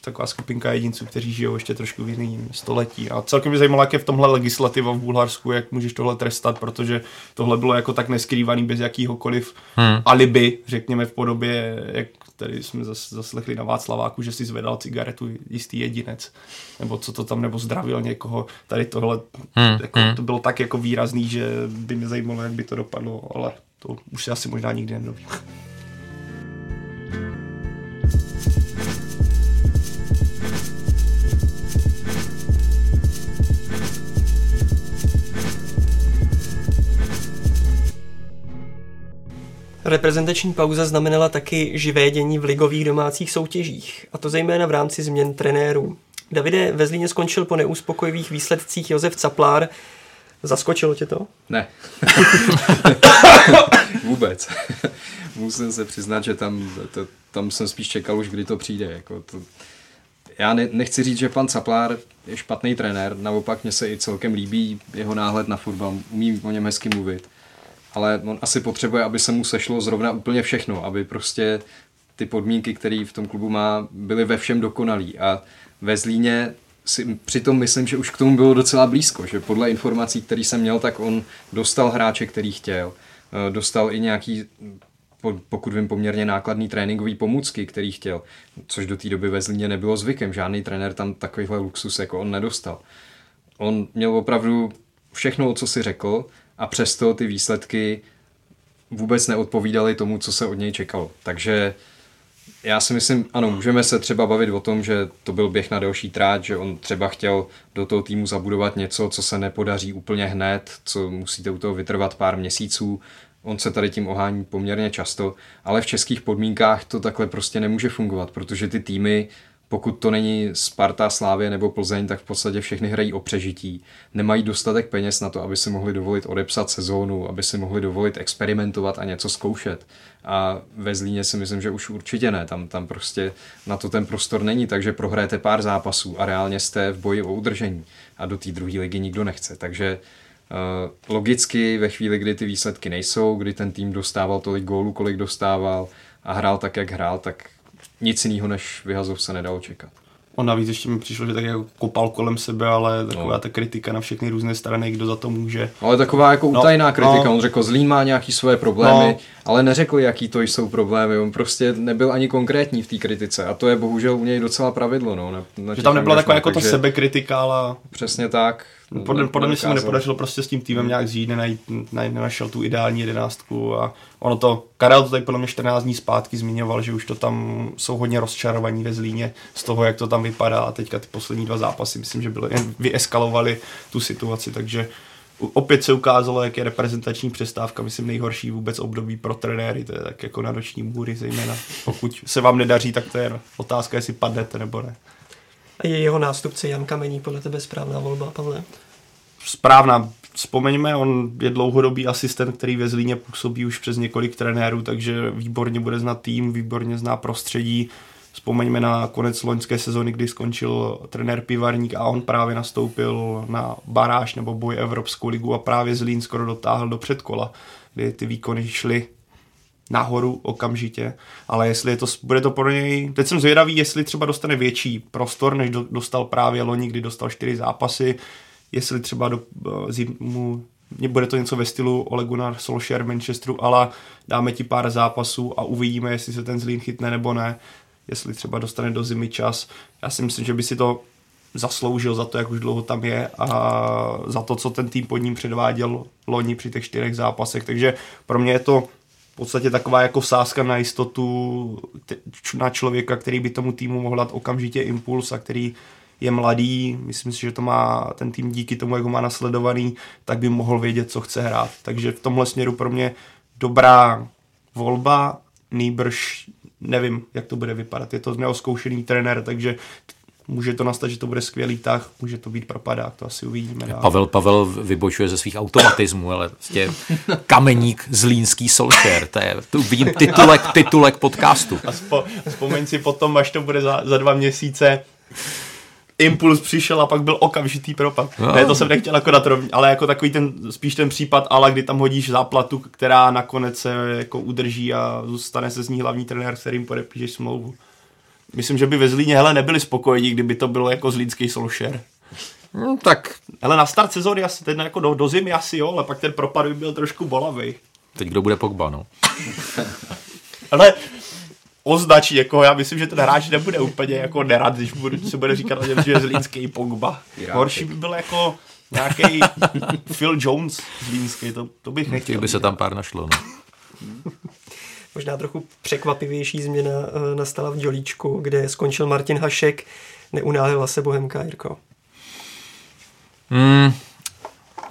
taková skupinka jedinců, kteří žijou ještě trošku v jiném století. A celkem mě zajímalo, jak je v tomhle legislativa v Bulharsku, jak můžeš tohle trestat, protože tohle bylo jako tak neskrývaný bez jakýhokoliv hmm. alibi, řekněme v podobě, jak tady jsme zas, zaslechli na Václaváku, že si zvedal cigaretu jistý jedinec, nebo co to tam, nebo zdravil někoho. Tady tohle, hmm. Jako, hmm. to bylo tak jako výrazný, že by mě zajímalo, jak by to dopadlo, ale to už se asi možná nikdy nedovím. Reprezentační pauza znamenala taky živé dění v ligových domácích soutěžích, a to zejména v rámci změn trenérů. Davide, ve Zlíně skončil po neuspokojivých výsledcích Josef Caplár. Zaskočilo tě to? Ne. Vůbec. Musím se přiznat, že tam, to, tam jsem spíš čekal už, kdy to přijde. Jako to, já ne, nechci říct, že pan Caplár je špatný trenér, naopak mně se i celkem líbí jeho náhled na fotbal, umí o něm hezky mluvit ale on asi potřebuje, aby se mu sešlo zrovna úplně všechno, aby prostě ty podmínky, které v tom klubu má, byly ve všem dokonalý. A ve Zlíně si přitom myslím, že už k tomu bylo docela blízko, že podle informací, které jsem měl, tak on dostal hráče, který chtěl. Eh, dostal i nějaký, pokud vím, poměrně nákladný tréninkový pomůcky, který chtěl, což do té doby ve Zlíně nebylo zvykem. Žádný trenér tam takovýhle luxus jako on nedostal. On měl opravdu všechno, co si řekl, a přesto ty výsledky vůbec neodpovídaly tomu, co se od něj čekalo. Takže já si myslím, ano, můžeme se třeba bavit o tom, že to byl běh na delší tráť, že on třeba chtěl do toho týmu zabudovat něco, co se nepodaří úplně hned, co musíte u toho vytrvat pár měsíců. On se tady tím ohání poměrně často, ale v českých podmínkách to takhle prostě nemůže fungovat, protože ty týmy pokud to není Sparta, Slávě nebo Plzeň, tak v podstatě všechny hrají o přežití. Nemají dostatek peněz na to, aby si mohli dovolit odepsat sezónu, aby si mohli dovolit experimentovat a něco zkoušet. A ve Zlíně si myslím, že už určitě ne. Tam, tam prostě na to ten prostor není, takže prohrajete pár zápasů a reálně jste v boji o udržení. A do té druhé ligy nikdo nechce. Takže uh, logicky ve chvíli, kdy ty výsledky nejsou, kdy ten tým dostával tolik gólů, kolik dostával a hrál tak, jak hrál, tak nic jiného než vyhazov se nedalo čekat. On navíc ještě mi přišlo, že tak jako kopal kolem sebe, ale taková no. ta kritika na všechny různé strany, kdo za to může. Ale taková jako no, utajná kritika. No. On řekl, Zlín má nějaký svoje problémy, no. ale neřekl, jaký to jsou problémy. On prostě nebyl ani konkrétní v té kritice a to je bohužel u něj docela pravidlo. No, na, na že tam nebyla taková jako ta sebekritika, ale... Přesně tak. No, podle, podle mě se mu nepodařilo prostě s tím týmem nějak zjít, nenajít, nenašel tu ideální jedenáctku a ono to, Karel to tady podle mě 14 dní zpátky zmiňoval, že už to tam jsou hodně rozčarovaní ve Zlíně z toho, jak to tam vypadá a teďka ty poslední dva zápasy myslím, že byly, jen vyeskalovali tu situaci, takže opět se ukázalo, jak je reprezentační přestávka, myslím, nejhorší vůbec období pro trenéry, to je tak jako na noční můry zejména. Pokud se vám nedaří, tak to je otázka, jestli padnete nebo ne. A je jeho nástupce Jan Kamení podle tebe správná volba, Pavle? Správná. Vzpomeňme, on je dlouhodobý asistent, který ve Zlíně působí už přes několik trenérů, takže výborně bude znát tým, výborně zná prostředí. Vzpomeňme na konec loňské sezóny, kdy skončil trenér Pivarník a on právě nastoupil na baráž nebo boj Evropskou ligu a právě Zlín skoro dotáhl do předkola, kdy ty výkony šly nahoru okamžitě, ale jestli je to, bude to pro něj, teď jsem zvědavý, jestli třeba dostane větší prostor, než do, dostal právě loni, kdy dostal čtyři zápasy, jestli třeba do uh, zimu bude to něco ve stylu Ole Gunnar Solskjaer Manchesteru, ale dáme ti pár zápasů a uvidíme, jestli se ten Zlín chytne nebo ne, jestli třeba dostane do zimy čas. Já si myslím, že by si to zasloužil za to, jak už dlouho tam je a za to, co ten tým pod ním předváděl loni při těch čtyřech zápasech. Takže pro mě je to v podstatě taková jako sázka na jistotu na člověka, který by tomu týmu mohl dát okamžitě impuls a který je mladý, myslím si, že to má ten tým díky tomu, jak ho má nasledovaný, tak by mohl vědět, co chce hrát. Takže v tomhle směru pro mě dobrá volba, nejbrž nevím, jak to bude vypadat. Je to neoskoušený trenér, takže může to nastat, že to bude skvělý tah, může to být propadák, to asi uvidíme. Dál. Pavel Pavel vybočuje ze svých automatismů, ale prostě kameník zlínský solšer, to je, tu vidím titulek, titulek podcastu. A spo, vzpomeň si potom, až to bude za, za dva měsíce, impuls přišel a pak byl okamžitý propad. No. Ne, to jsem nechtěl akorát rovně, ale jako takový ten, spíš ten případ, ale kdy tam hodíš záplatu, která nakonec se jako udrží a zůstane se z ní hlavní trenér, s kterým podepíšeš smlouvu. Myslím, že by ve Zlíně hele nebyli spokojení, kdyby to bylo jako zlínský solšer. No, tak. Ale na start sezóny asi, ten jako do, do zimy asi jo, ale pak ten propad by byl trošku bolavý. Teď kdo bude Pogba, no. ale označí, jako já myslím, že ten hráč nebude úplně jako nerad, když bude, se bude říkat, že je zlínský Pogba. Horší by byl jako nějaký Phil Jones zlínský, to, to bych nechtěl. Těch by se tam pár našlo, no. Možná trochu překvapivější změna eh, nastala v Dělíčku, kde skončil Martin Hašek. Neunáhila se Bohemka, Jirko? Hmm,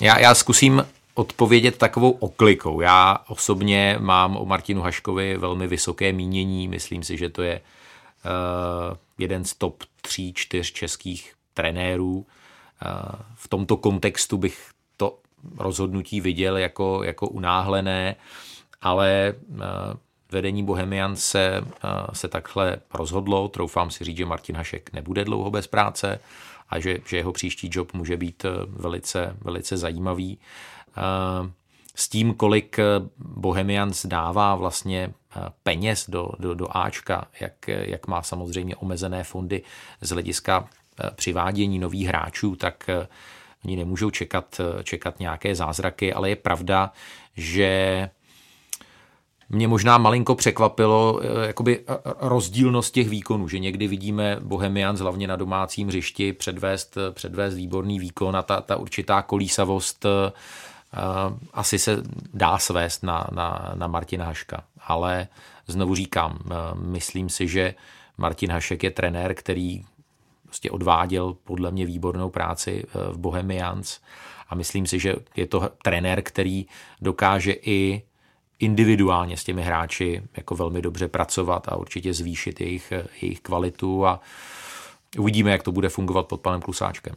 já, já zkusím odpovědět takovou oklikou. Já osobně mám o Martinu Haškovi velmi vysoké mínění. Myslím si, že to je uh, jeden z top 3, 4 českých trenérů. Uh, v tomto kontextu bych to rozhodnutí viděl jako, jako unáhlené, ale uh, vedení Bohemian se, se takhle rozhodlo. Troufám si říct, že Martin Hašek nebude dlouho bez práce a že, že jeho příští job může být velice, velice zajímavý. S tím, kolik Bohemians dává vlastně peněz do, do, do Ačka, jak, jak má samozřejmě omezené fondy z hlediska přivádění nových hráčů, tak oni nemůžou čekat, čekat nějaké zázraky, ale je pravda, že mě možná malinko překvapilo eh, jakoby eh, rozdílnost těch výkonů, že někdy vidíme Bohemians hlavně na domácím hřišti předvést, eh, předvést výborný výkon a ta, ta určitá kolísavost asi se dá svést na, na, na Martina Haška. Ale znovu říkám, myslím si, že Martin Hašek je trenér, který prostě odváděl podle mě výbornou práci v Bohemians a myslím si, že je to trenér, který dokáže i individuálně s těmi hráči jako velmi dobře pracovat a určitě zvýšit jejich, jejich kvalitu a uvidíme, jak to bude fungovat pod panem Klusáčkem.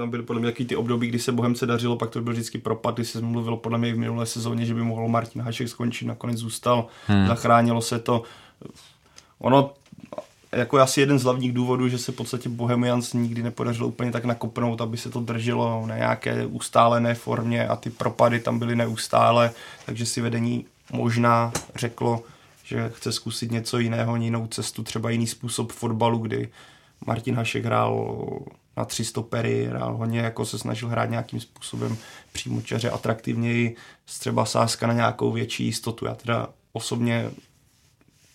Tam byly podle mě taky ty období, kdy se Bohemce dařilo, pak to byl vždycky propad, kdy se mluvilo podle mě v minulé sezóně, že by mohl Martin Hašek skončit, nakonec zůstal, hmm. zachránilo se to. Ono jako asi jeden z hlavních důvodů, že se v podstatě Bohemians nikdy nepodařilo úplně tak nakopnout, aby se to drželo na nějaké ustálené formě a ty propady tam byly neustále, takže si vedení možná řeklo, že chce zkusit něco jiného, jinou cestu, třeba jiný způsob fotbalu, kdy Martin Hašek hrál na tři stopery, hrál hodně, jako se snažil hrát nějakým způsobem přímočaře atraktivněji, třeba sázka na nějakou větší jistotu. Já teda osobně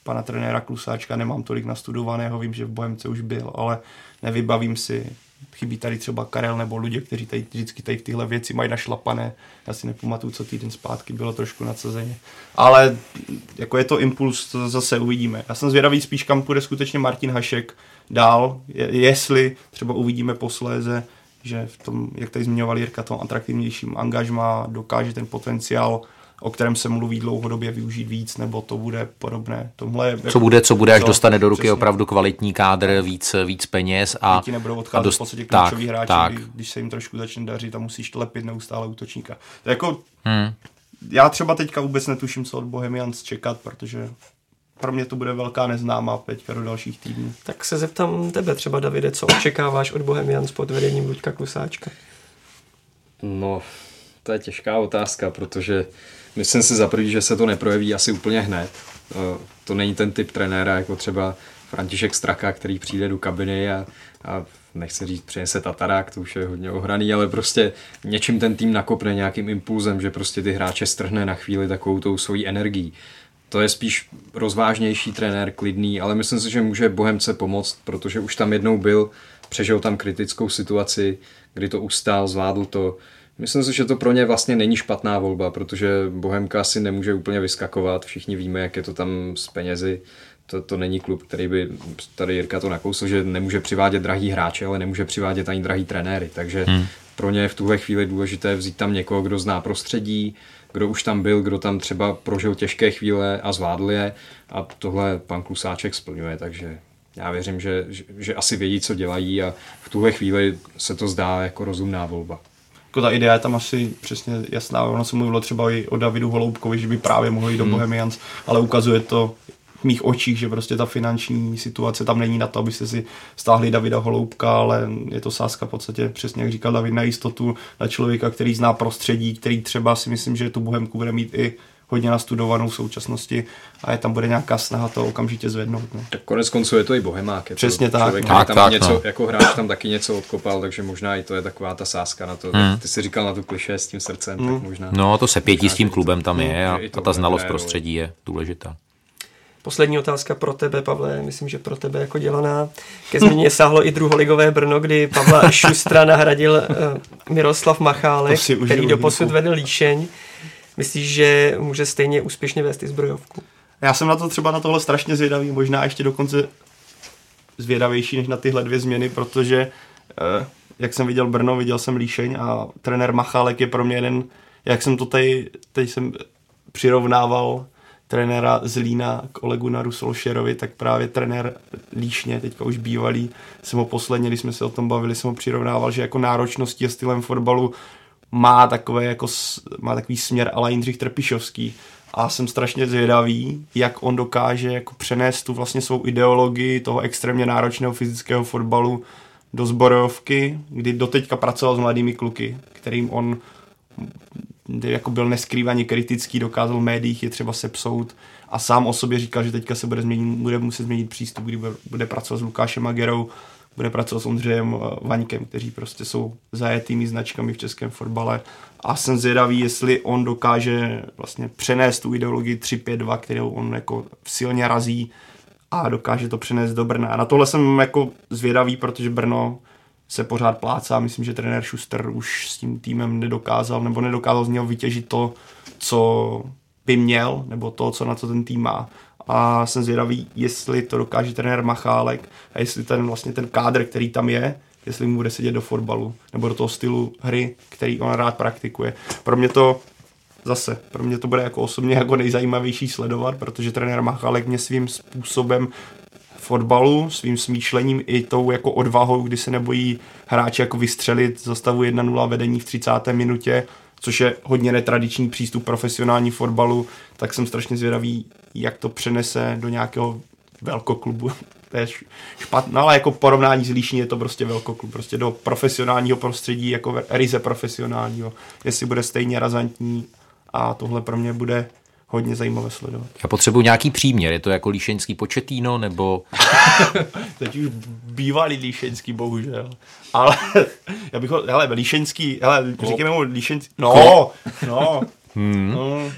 pana trenéra Klusáčka nemám tolik nastudovaného, vím, že v Bohemce už byl, ale nevybavím si. Chybí tady třeba Karel nebo lidé, kteří tady vždycky tady v tyhle věci mají našlapané. Já si nepamatuju, co týden zpátky bylo trošku nadsazeně. Ale jako je to impuls, to zase uvidíme. Já jsem zvědavý spíš, kam půjde skutečně Martin Hašek dál, jestli třeba uvidíme posléze, že v tom, jak tady zmiňoval Jirka, tom atraktivnějším angažma dokáže ten potenciál o kterém se mluví dlouhodobě využít víc, nebo to bude podobné. Tomhle, co bude, co bude, až co, dostane do ruky přesně. opravdu kvalitní kádr, víc, víc peněz a, ti nebudou odcházet a dost, v podstatě klíčoví tak, hráči, tak. Kdy, když se jim trošku začne dařit a musíš tlepit neustále útočníka. To jako, Hmm. já třeba teďka vůbec netuším, co od Bohemians čekat, protože pro mě to bude velká neznámá teďka do dalších týdnů. Tak se zeptám tebe třeba, Davide, co očekáváš od Bohemians pod vedením Luďka Klusáčka? No, to je těžká otázka, protože myslím si za prvý, že se to neprojeví asi úplně hned. Eh, To není ten typ trenéra, jako třeba František Straka, který přijde do kabiny a, a nechci říct, přinese tatarák, to už je hodně ohraný, ale prostě něčím ten tým nakopne nějakým impulzem, že prostě ty hráče strhne na chvíli takovou tou svojí energií. To je spíš rozvážnější trenér, klidný, ale myslím si, že může Bohemce pomoct, protože už tam jednou byl, přežil tam kritickou situaci, kdy to ustál, zvládl to. Myslím si, že to pro ně vlastně není špatná volba, protože Bohemka si nemůže úplně vyskakovat. Všichni víme, jak je to tam s penězi. To, to není klub, který by, tady Jirka to nakousl, že nemůže přivádět drahý hráče, ale nemůže přivádět ani drahý trenéry. Takže hmm. pro ně je v tuhle chvíli důležité vzít tam někoho, kdo zná prostředí, kdo už tam byl, kdo tam třeba prožil těžké chvíle a zvládl je. A tohle pan Klusáček splňuje, takže já věřím, že, že, že asi vědí, co dělají a v tuhle chvíli se to zdá jako rozumná volba. Jako ta idea je tam asi přesně jasná. Ono se mluvilo třeba i o Davidu Holoubkovi, že by právě mohl jít do Hmm. Bohemians, ale ukazuje to mých očích, že prostě ta finanční situace tam není na to, abyste si stáhli Davida Holoubka, ale je to sázka v podstatě, přesně jak říkal David, na jistotu, na člověka, který zná prostředí, který třeba si myslím, že tu Bohemku bude mít i hodně nastudovanou v současnosti a je tam bude nějaká snaha to okamžitě zvednout. No. Tak konec konců je to i Bohemák. Je Přesně to tak, Člověk, no. Tak, tam tak, něco, no. jako hráč tam taky něco odkopal, takže možná i to je taková ta sázka na to. Hmm. Ty jsi říkal na tu kliše s tím srdcem, tak možná. No, to se pětí s tím klubem tam no, je a, i a to ta znalost prostředí je důležitá. Poslední otázka pro tebe, Pavle, myslím, že pro tebe jako dělaná. Ke změně sáhlo i druholigové Brno, kdy Pavla Šustra nahradil uh, Miroslav Machálek, který do posud Hinku. vedl Líšeň. Myslíš, že může stejně úspěšně vést i zbrojovku? Já jsem na to třeba na tohle strašně zvědavý, možná ještě dokonce zvědavější než na tyhle dvě změny, protože eh, jak jsem viděl Brno, viděl jsem Líšeň a trenér Machálek je pro mě jeden, jak jsem to tady, teď jsem přirovnával trenéra z Lína k Olegu Naru Solšerovi, tak právě trenér Líšně, teďka už bývalý, jsem ho posledně, když jsme se o tom bavili, jsem ho přirovnával, že jako náročností a stylem fotbalu má takové jako, má takový směr ala Jindřich Trpišovský. A jsem strašně zvědavý, jak on dokáže jako přenést tu vlastně svou ideologii toho extrémně náročného fyzického fotbalu do zborovky, kdy doteďka pracoval s mladými kluky, kterým on jako byl neskrývaně kritický, dokázal v médiích je třeba sepsout a sám o sobě říkal, že teďka se bude, změnit, bude muset změnit přístup, kdy bude, bude pracovat s Lukášem Agerou, bude pracovat s Ondřejem eh, Vaňkem, kteří prostě jsou zajetými značkami v českém fotbale a jsem zvědavý, jestli on dokáže vlastně přenést tu ideologii 3-5-2, kterou on jako silně razí a dokáže to přenést do Brna. A na tohle jsem jako zvědavý, protože Brno se pořád plácá. Myslím, že trenér Schuster už s tím týmem nedokázal, nebo nedokázal z něho vytěžit to, co by měl, nebo to, co na to ten tým má. A jsem zvědavý, jestli to dokáže trenér Machálek a jestli ten vlastně ten kádr, který tam je, jestli mu bude sedět do fotbalu, nebo do toho stylu hry, který on rád praktikuje. Pro mě to zase, pro mě to bude jako osobně jako nejzajímavější sledovat, protože trenér Machálek mě svým způsobem fotbalu, svým smýšlením i tou jako odvahou, kdy se nebojí hráči jako vystřelit za stavu 1-0 vedení v 30. minutě, což je hodně netradiční přístup profesionální fotbalu, tak jsem strašně zvědavý, jak to přenese do nějakého velkoklubu. To je špatné, ale jako porovnání s Líšní je to prostě velkoklub, prostě do profesionálního prostředí, jako ryze profesionálního, jestli bude stejně razantní a tohle pro mě bude hodně zajímavé sledovat. Já potřebuji nějaký příměr, je to jako líšeňský početíno, nebo Teď už bývalý líšeňský, bohužel. Ale já bych ho, hele, líšeňský, hele, říkáme mu líšeňský, no, no, Hmm. no,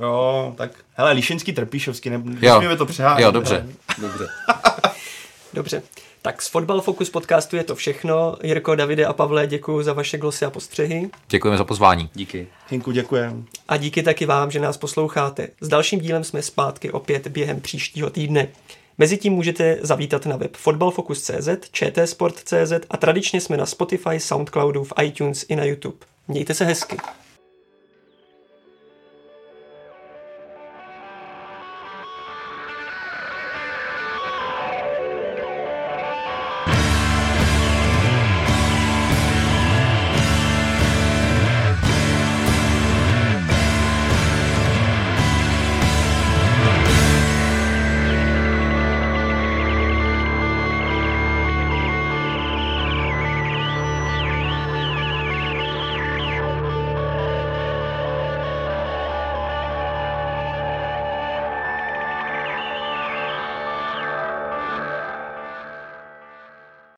jo, tak, hele, líšeňský trpíšovský, ne, nesmíme to přehánět. Jo, dobře. Dobře. Dobře. Tak z Fotbal Focus podcastu je to všechno. Jirko, Davide a Pavle, děkuji za vaše glosy a postřehy. Děkujeme za pozvání. Díky. Hinku, děkujem. A díky taky vám, že nás posloucháte. S dalším dílem jsme zpátky opět během příštího týdne. Mezitím můžete zavítat na web fotbalfocus.cz, čtsport.cz a tradičně jsme na Spotify, Soundcloudu, v iTunes i na YouTube. Mějte se hezky.